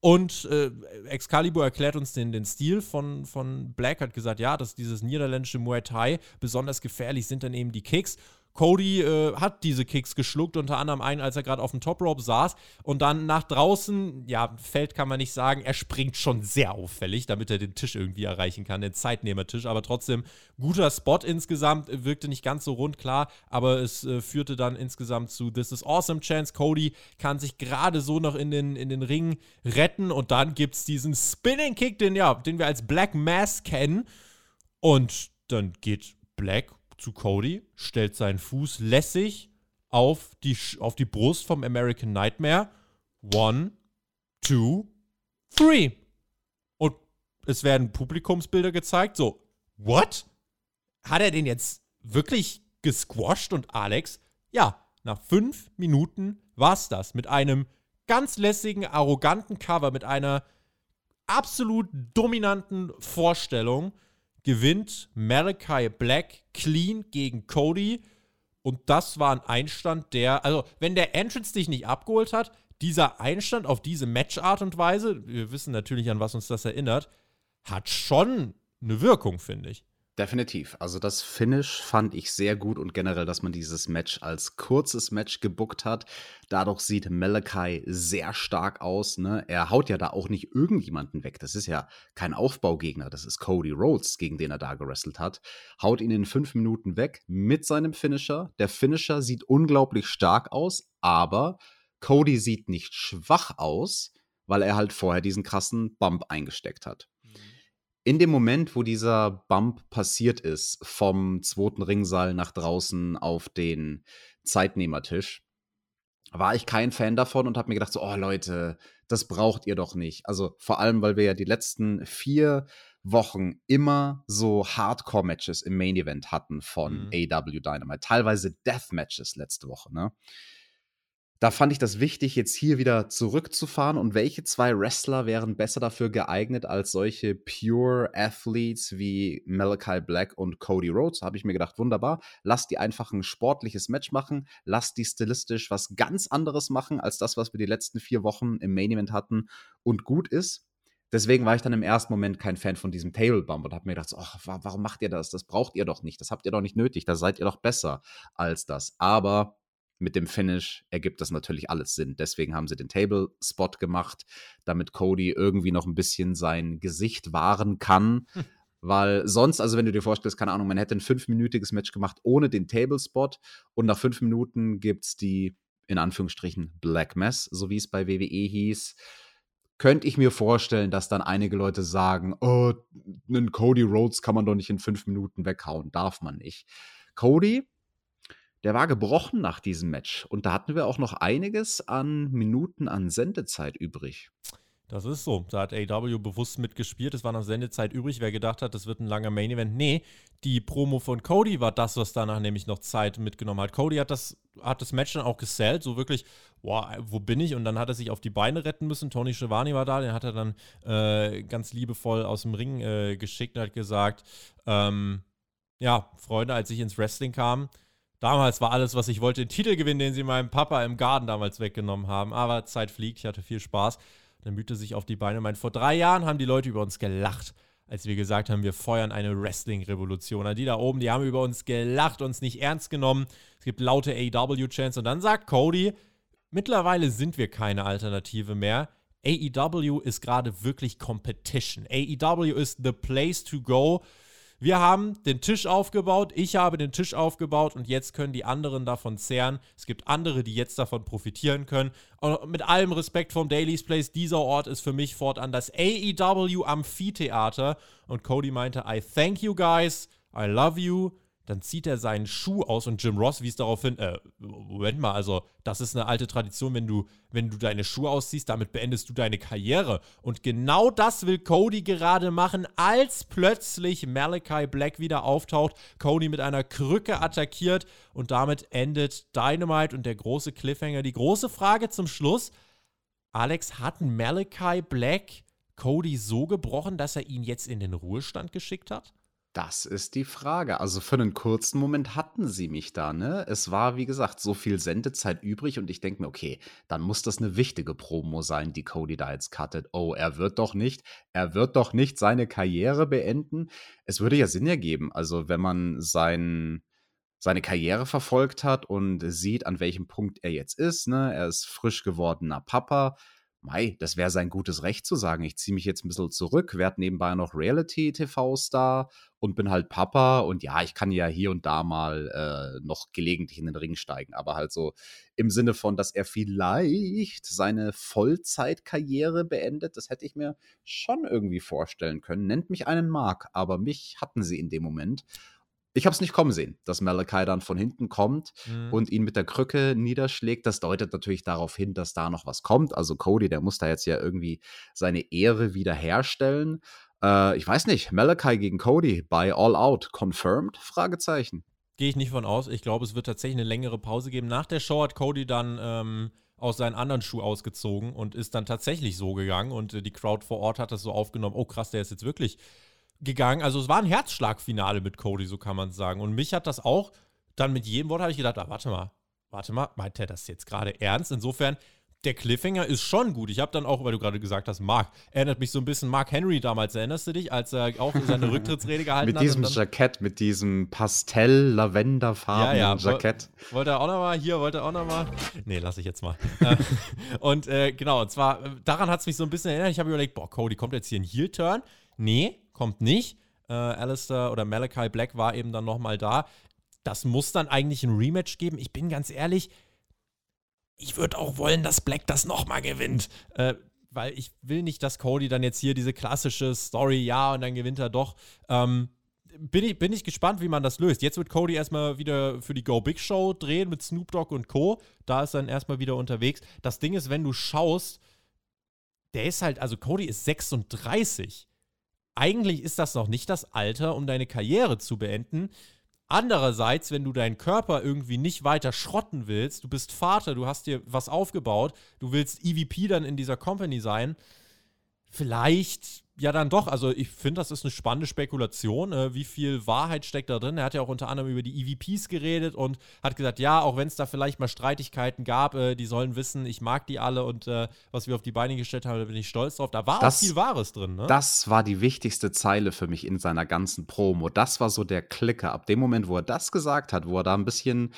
[SPEAKER 1] und äh, Excalibur erklärt uns den, den Stil von, von Black, hat gesagt, ja, dass dieses niederländische Muay Thai besonders gefährlich sind dann eben die Kicks. Cody äh, hat diese Kicks geschluckt, unter anderem einen, als er gerade auf dem Top Rope saß. Und dann nach draußen, ja, fällt kann man nicht sagen, er springt schon sehr auffällig, damit er den Tisch irgendwie erreichen kann, den Zeitnehmertisch. Aber trotzdem guter Spot insgesamt, wirkte nicht ganz so rund, klar, aber es äh, führte dann insgesamt zu This is Awesome Chance. Cody kann sich gerade so noch in den, in den Ring retten und dann gibt es diesen Spinning Kick, den, ja, den wir als Black Mass kennen. Und dann geht Black zu Cody, stellt seinen Fuß lässig auf die, auf die Brust vom American Nightmare. One, two, three. Und es werden Publikumsbilder gezeigt. So, what? Hat er den jetzt wirklich gesquashed? Und Alex, ja, nach fünf Minuten war es das. Mit einem ganz lässigen, arroganten Cover, mit einer absolut dominanten Vorstellung gewinnt Malachi Black clean gegen Cody. Und das war ein Einstand, der, also wenn der Entrance dich nicht abgeholt hat, dieser Einstand auf diese Matchart und Weise, wir wissen natürlich, an was uns das erinnert, hat schon eine Wirkung, finde ich.
[SPEAKER 2] Definitiv. Also das Finish fand ich sehr gut und generell, dass man dieses Match als kurzes Match gebuckt hat. Dadurch sieht Malachi sehr stark aus. Ne? Er haut ja da auch nicht irgendjemanden weg. Das ist ja kein Aufbaugegner. Das ist Cody Rhodes, gegen den er da gewrestelt hat. Haut ihn in fünf Minuten weg mit seinem Finisher. Der Finisher sieht unglaublich stark aus, aber Cody sieht nicht schwach aus, weil er halt vorher diesen krassen Bump eingesteckt hat in dem Moment, wo dieser Bump passiert ist, vom zweiten Ringsaal nach draußen auf den Zeitnehmertisch, war ich kein Fan davon und habe mir gedacht, so, oh Leute, das braucht ihr doch nicht. Also vor allem, weil wir ja die letzten vier Wochen immer so Hardcore-Matches im Main Event hatten von mhm. AW Dynamite. Teilweise Death-Matches letzte Woche, ne? Da fand ich das wichtig, jetzt hier wieder zurückzufahren. Und welche zwei Wrestler wären besser dafür geeignet als solche Pure Athletes wie Malachi Black und Cody Rhodes? Habe ich mir gedacht, wunderbar. Lass die einfach ein sportliches Match machen. Lass die stilistisch was ganz anderes machen als das, was wir die letzten vier Wochen im Main Event hatten und gut ist. Deswegen war ich dann im ersten Moment kein Fan von diesem Table Bump und habe mir gedacht, oh, warum macht ihr das? Das braucht ihr doch nicht. Das habt ihr doch nicht nötig. Da seid ihr doch besser als das. Aber mit dem Finish ergibt das natürlich alles Sinn. Deswegen haben sie den Table-Spot gemacht, damit Cody irgendwie noch ein bisschen sein Gesicht wahren kann. Hm. Weil sonst, also wenn du dir vorstellst, keine Ahnung, man hätte ein fünfminütiges Match gemacht ohne den Table-Spot und nach fünf Minuten gibt es die, in Anführungsstrichen, Black Mess, so wie es bei WWE hieß könnte ich mir vorstellen, dass dann einige Leute sagen, oh, einen Cody Rhodes kann man doch nicht in fünf Minuten weghauen, darf man nicht. Cody der war gebrochen nach diesem Match. Und da hatten wir auch noch einiges an Minuten an Sendezeit übrig.
[SPEAKER 1] Das ist so. Da hat AW bewusst mitgespielt. Es war noch Sendezeit übrig. Wer gedacht hat, das wird ein langer Main Event. Nee, die Promo von Cody war das, was danach nämlich noch Zeit mitgenommen hat. Cody hat das, hat das Match dann auch gesellt. So wirklich, boah, wo bin ich? Und dann hat er sich auf die Beine retten müssen. Tony Schiavone war da. Den hat er dann äh, ganz liebevoll aus dem Ring äh, geschickt und hat gesagt: ähm, Ja, Freunde, als ich ins Wrestling kam, Damals war alles, was ich wollte, den Titel gewinnen, den sie meinem Papa im Garten damals weggenommen haben. Aber Zeit fliegt, ich hatte viel Spaß. Dann mühte sich auf die Beine meinte, vor drei Jahren haben die Leute über uns gelacht, als wir gesagt haben, wir feuern eine Wrestling-Revolution. Die da oben, die haben über uns gelacht, uns nicht ernst genommen. Es gibt laute AEW-Chants. Und dann sagt Cody, mittlerweile sind wir keine Alternative mehr. AEW ist gerade wirklich Competition. AEW ist the place to go wir haben den Tisch aufgebaut, ich habe den Tisch aufgebaut und jetzt können die anderen davon zehren. Es gibt andere, die jetzt davon profitieren können. Und mit allem Respekt vom Daily's Place, dieser Ort ist für mich fortan das AEW Amphitheater. Und Cody meinte, I thank you guys, I love you dann zieht er seinen Schuh aus und Jim Ross wies darauf hin, äh, Moment mal, also das ist eine alte Tradition, wenn du, wenn du deine Schuhe ausziehst, damit beendest du deine Karriere. Und genau das will Cody gerade machen, als plötzlich Malachi Black wieder auftaucht, Cody mit einer Krücke attackiert und damit endet Dynamite und der große Cliffhanger. Die große Frage zum Schluss, Alex, hat Malachi Black Cody so gebrochen, dass er ihn jetzt in den Ruhestand geschickt hat?
[SPEAKER 2] Das ist die Frage. Also für einen kurzen Moment hatten sie mich da, ne? Es war, wie gesagt, so viel Sendezeit übrig und ich denke mir, okay, dann muss das eine wichtige Promo sein, die Cody da jetzt cuttet. Oh, er wird doch nicht, er wird doch nicht seine Karriere beenden. Es würde ja Sinn ergeben, also wenn man sein, seine Karriere verfolgt hat und sieht, an welchem Punkt er jetzt ist, ne? Er ist frisch gewordener Papa Mei, das wäre sein gutes Recht zu sagen, ich ziehe mich jetzt ein bisschen zurück, werde nebenbei noch Reality-TV-Star und bin halt Papa und ja, ich kann ja hier und da mal äh, noch gelegentlich in den Ring steigen, aber halt so im Sinne von, dass er vielleicht seine Vollzeitkarriere beendet, das hätte ich mir schon irgendwie vorstellen können. Nennt mich einen Mark, aber mich hatten sie in dem Moment ich habe es nicht kommen sehen, dass Malachi dann von hinten kommt mhm. und ihn mit der Krücke niederschlägt. Das deutet natürlich darauf hin, dass da noch was kommt. Also Cody, der muss da jetzt ja irgendwie seine Ehre wiederherstellen. Äh, ich weiß nicht, Malachi gegen Cody bei All Out confirmed? Fragezeichen.
[SPEAKER 1] Gehe ich nicht von aus. Ich glaube, es wird tatsächlich eine längere Pause geben. Nach der Show hat Cody dann ähm, aus seinen anderen Schuh ausgezogen und ist dann tatsächlich so gegangen und äh, die Crowd vor Ort hat das so aufgenommen. Oh krass, der ist jetzt wirklich gegangen. Also es war ein Herzschlagfinale mit Cody, so kann man sagen. Und mich hat das auch, dann mit jedem Wort habe ich gedacht, ah, warte mal, warte mal, meint er das jetzt gerade ernst? Insofern, der Cliffhanger ist schon gut. Ich habe dann auch, weil du gerade gesagt hast, Mark, erinnert mich so ein bisschen Mark Henry damals, erinnerst du dich, als er auch seine <laughs> Rücktrittsrede gehalten
[SPEAKER 2] mit
[SPEAKER 1] hat?
[SPEAKER 2] Mit diesem Jackett, mit diesem Pastell-Lavenderfarben ja, ja. Jackett.
[SPEAKER 1] Wollte er auch noch mal, hier, wollte er auch noch mal. Nee, lass ich jetzt mal. Äh, <laughs> und äh, genau, und zwar, äh, daran hat es mich so ein bisschen erinnert. Ich habe überlegt, boah, Cody, kommt jetzt hier ein Heel-Turn? Nee, kommt nicht. Äh, Alistair oder Malachi Black war eben dann noch mal da. Das muss dann eigentlich ein Rematch geben. Ich bin ganz ehrlich, ich würde auch wollen, dass Black das nochmal gewinnt. Äh, weil ich will nicht, dass Cody dann jetzt hier diese klassische Story, ja, und dann gewinnt er doch. Ähm, bin, ich, bin ich gespannt, wie man das löst. Jetzt wird Cody erstmal wieder für die Go Big Show drehen mit Snoop Dogg und Co. Da ist dann erstmal wieder unterwegs. Das Ding ist, wenn du schaust, der ist halt, also Cody ist 36. Eigentlich ist das noch nicht das Alter, um deine Karriere zu beenden. Andererseits, wenn du deinen Körper irgendwie nicht weiter schrotten willst, du bist Vater, du hast dir was aufgebaut, du willst EVP dann in dieser Company sein, vielleicht ja dann doch. Also ich finde, das ist eine spannende Spekulation. Äh, wie viel Wahrheit steckt da drin? Er hat ja auch unter anderem über die EVPs geredet und hat gesagt, ja, auch wenn es da vielleicht mal Streitigkeiten gab, äh, die sollen wissen, ich mag die alle und äh, was wir auf die Beine gestellt haben, da bin ich stolz drauf. Da war das, auch viel Wahres drin. Ne?
[SPEAKER 2] Das war die wichtigste Zeile für mich in seiner ganzen Promo. Das war so der Klicker. Ab dem Moment, wo er das gesagt hat, wo er da ein bisschen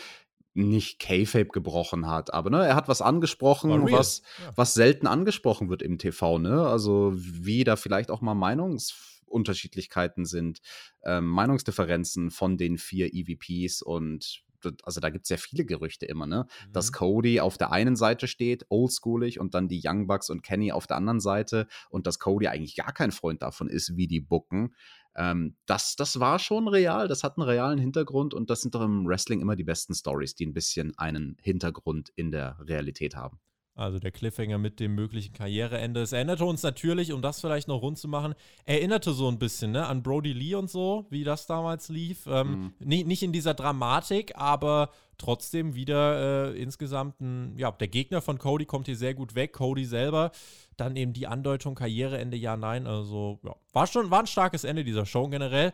[SPEAKER 2] nicht K-Fape gebrochen hat, aber ne, er hat was angesprochen, was, ja. was selten angesprochen wird im TV, ne? Also wie da vielleicht auch mal Meinungsunterschiedlichkeiten sind, ähm, Meinungsdifferenzen von den vier EVPs und also da gibt es ja viele Gerüchte immer, ne? Mhm. Dass Cody auf der einen Seite steht, oldschoolig, und dann die Young Bucks und Kenny auf der anderen Seite und dass Cody eigentlich gar kein Freund davon ist, wie die bucken. Ähm, das, das war schon real, das hat einen realen Hintergrund und das sind doch im Wrestling immer die besten Stories, die ein bisschen einen Hintergrund in der Realität haben.
[SPEAKER 1] Also der Cliffhanger mit dem möglichen Karriereende. Es erinnerte uns natürlich, um das vielleicht noch rund zu machen, erinnerte so ein bisschen ne, an Brody Lee und so, wie das damals lief. Ähm, mhm. nicht, nicht in dieser Dramatik, aber trotzdem wieder äh, insgesamt ein, ja, der Gegner von Cody kommt hier sehr gut weg. Cody selber, dann eben die Andeutung, Karriereende, ja, nein. Also, ja, war schon, war ein starkes Ende dieser Show generell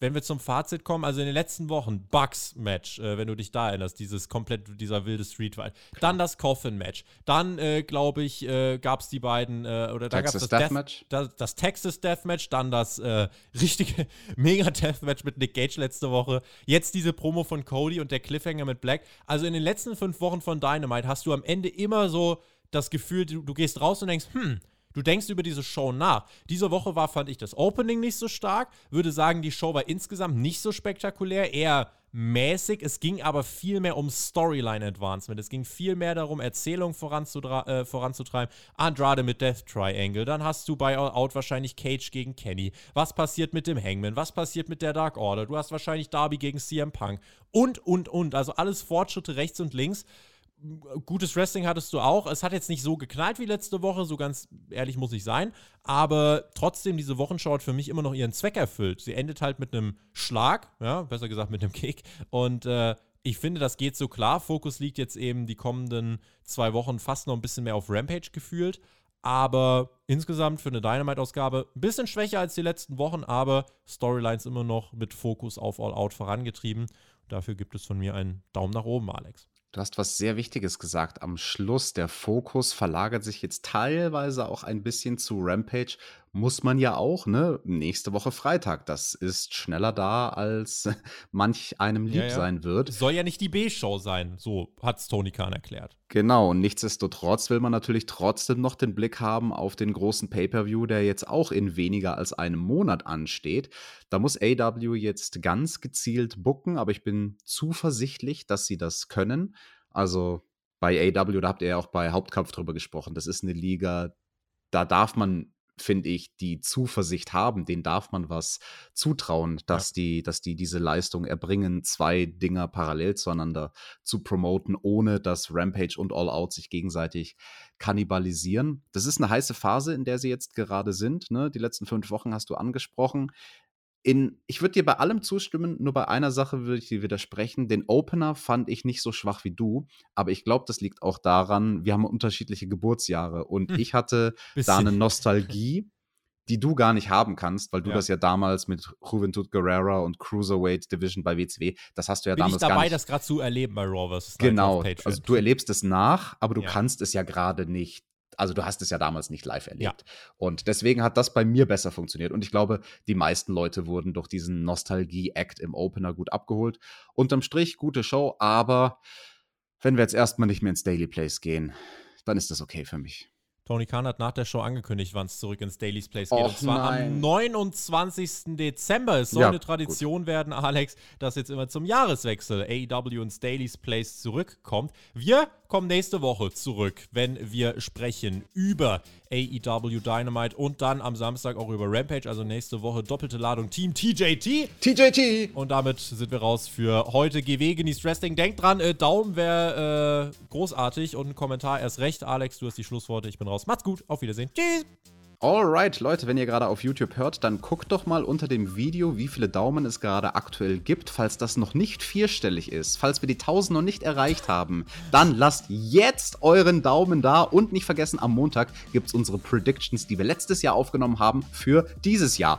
[SPEAKER 1] wenn wir zum Fazit kommen, also in den letzten Wochen, Bugs-Match, äh, wenn du dich da erinnerst, dieses komplett, dieser wilde Streetfight. Dann das Coffin-Match. Dann, äh, glaube ich, äh, gab es die beiden, äh, oder da gab es das Deathmatch. Das, das, Texas Deathmatch, dann das äh, <laughs> richtige Mega-Deathmatch mit Nick Gage letzte Woche. Jetzt diese Promo von Cody und der Cliffhanger mit Black. Also in den letzten fünf Wochen von Dynamite hast du am Ende immer so das Gefühl, du, du gehst raus und denkst, hm, Du denkst über diese Show nach. Diese Woche war, fand ich, das Opening nicht so stark. Würde sagen, die Show war insgesamt nicht so spektakulär, eher mäßig. Es ging aber viel mehr um Storyline-Advancement. Es ging viel mehr darum, Erzählung äh, voranzutreiben. Andrade mit Death Triangle. Dann hast du bei All Out wahrscheinlich Cage gegen Kenny. Was passiert mit dem Hangman? Was passiert mit der Dark Order? Du hast wahrscheinlich Darby gegen CM Punk. Und, und, und. Also alles Fortschritte rechts und links gutes Wrestling hattest du auch. Es hat jetzt nicht so geknallt wie letzte Woche, so ganz ehrlich muss ich sein. Aber trotzdem, diese Wochenschau hat für mich immer noch ihren Zweck erfüllt. Sie endet halt mit einem Schlag, ja, besser gesagt mit einem Kick. Und äh, ich finde, das geht so klar. Fokus liegt jetzt eben die kommenden zwei Wochen fast noch ein bisschen mehr auf Rampage gefühlt. Aber insgesamt für eine Dynamite-Ausgabe ein bisschen schwächer als die letzten Wochen, aber Storylines immer noch mit Fokus auf All Out vorangetrieben. Dafür gibt es von mir einen Daumen nach oben, Alex.
[SPEAKER 2] Du hast was sehr Wichtiges gesagt. Am Schluss, der Fokus verlagert sich jetzt teilweise auch ein bisschen zu Rampage. Muss man ja auch, ne? Nächste Woche Freitag. Das ist schneller da, als <laughs> manch einem lieb ja, ja. sein wird.
[SPEAKER 1] Soll ja nicht die B-Show sein, so hat es Tony Khan erklärt.
[SPEAKER 2] Genau, und nichtsdestotrotz will man natürlich trotzdem noch den Blick haben auf den großen Pay-Per-View, der jetzt auch in weniger als einem Monat ansteht. Da muss AW jetzt ganz gezielt bucken, aber ich bin zuversichtlich, dass sie das können. Also bei AW, da habt ihr ja auch bei Hauptkampf drüber gesprochen. Das ist eine Liga, da darf man, finde ich, die Zuversicht haben, denen darf man was zutrauen, dass, ja. die, dass die diese Leistung erbringen, zwei Dinger parallel zueinander zu promoten, ohne dass Rampage und All Out sich gegenseitig kannibalisieren. Das ist eine heiße Phase, in der sie jetzt gerade sind. Ne? Die letzten fünf Wochen hast du angesprochen in, ich würde dir bei allem zustimmen, nur bei einer Sache würde ich dir widersprechen. Den Opener fand ich nicht so schwach wie du, aber ich glaube, das liegt auch daran, wir haben unterschiedliche Geburtsjahre und hm. ich hatte Bisschen. da eine Nostalgie die du gar nicht haben kannst, weil du
[SPEAKER 1] Ja.
[SPEAKER 2] das ja damals mit Juventud Guerrera und Cruiserweight Division bei WCW, das hast du ja
[SPEAKER 1] Bin ich
[SPEAKER 2] damals gar
[SPEAKER 1] dabei,
[SPEAKER 2] nicht.
[SPEAKER 1] das gerade zu erleben bei Raw vs.
[SPEAKER 2] genau. Also du erlebst es nach, aber du
[SPEAKER 1] Ja.
[SPEAKER 2] kannst es ja gerade nicht. Also du hast es ja damals nicht live erlebt.
[SPEAKER 1] Ja.
[SPEAKER 2] Und deswegen hat das bei mir besser funktioniert. Und ich glaube, die meisten Leute wurden durch diesen Nostalgie-Act im Opener gut abgeholt. Unterm Strich, gute Show, aber wenn wir jetzt erstmal nicht mehr ins Daily Place gehen, dann ist das okay für mich.
[SPEAKER 1] Tony Khan hat nach der Show angekündigt, wann es zurück ins Daily's Place geht.
[SPEAKER 2] Och,
[SPEAKER 1] und zwar
[SPEAKER 2] nein.
[SPEAKER 1] am 29. Dezember. Es soll
[SPEAKER 2] Ja,
[SPEAKER 1] eine Tradition werden, Alex, dass jetzt immer zum Jahreswechsel AEW ins Daily's Place zurückkommt. Wir kommen nächste Woche zurück, wenn wir sprechen über AEW Dynamite und dann am Samstag auch über Rampage. Also nächste Woche doppelte Ladung Team TJT.
[SPEAKER 2] TJT!
[SPEAKER 1] Und damit sind wir raus für heute. GW genießt Wrestling. Denkt dran, äh, Daumen wäre äh, großartig und ein Kommentar erst recht. Alex, du hast die Schlussworte. Ich bin raus. Macht's gut. Auf Wiedersehen. Tschüss.
[SPEAKER 2] Alright, Leute, wenn ihr gerade auf YouTube hört, dann guckt doch mal unter dem Video, wie viele Daumen es gerade aktuell gibt. Falls das noch nicht vierstellig ist, falls wir die 1000 noch nicht erreicht haben, dann lasst jetzt euren Daumen da und nicht vergessen, am Montag gibt's unsere Predictions, die wir letztes Jahr aufgenommen haben, für dieses Jahr.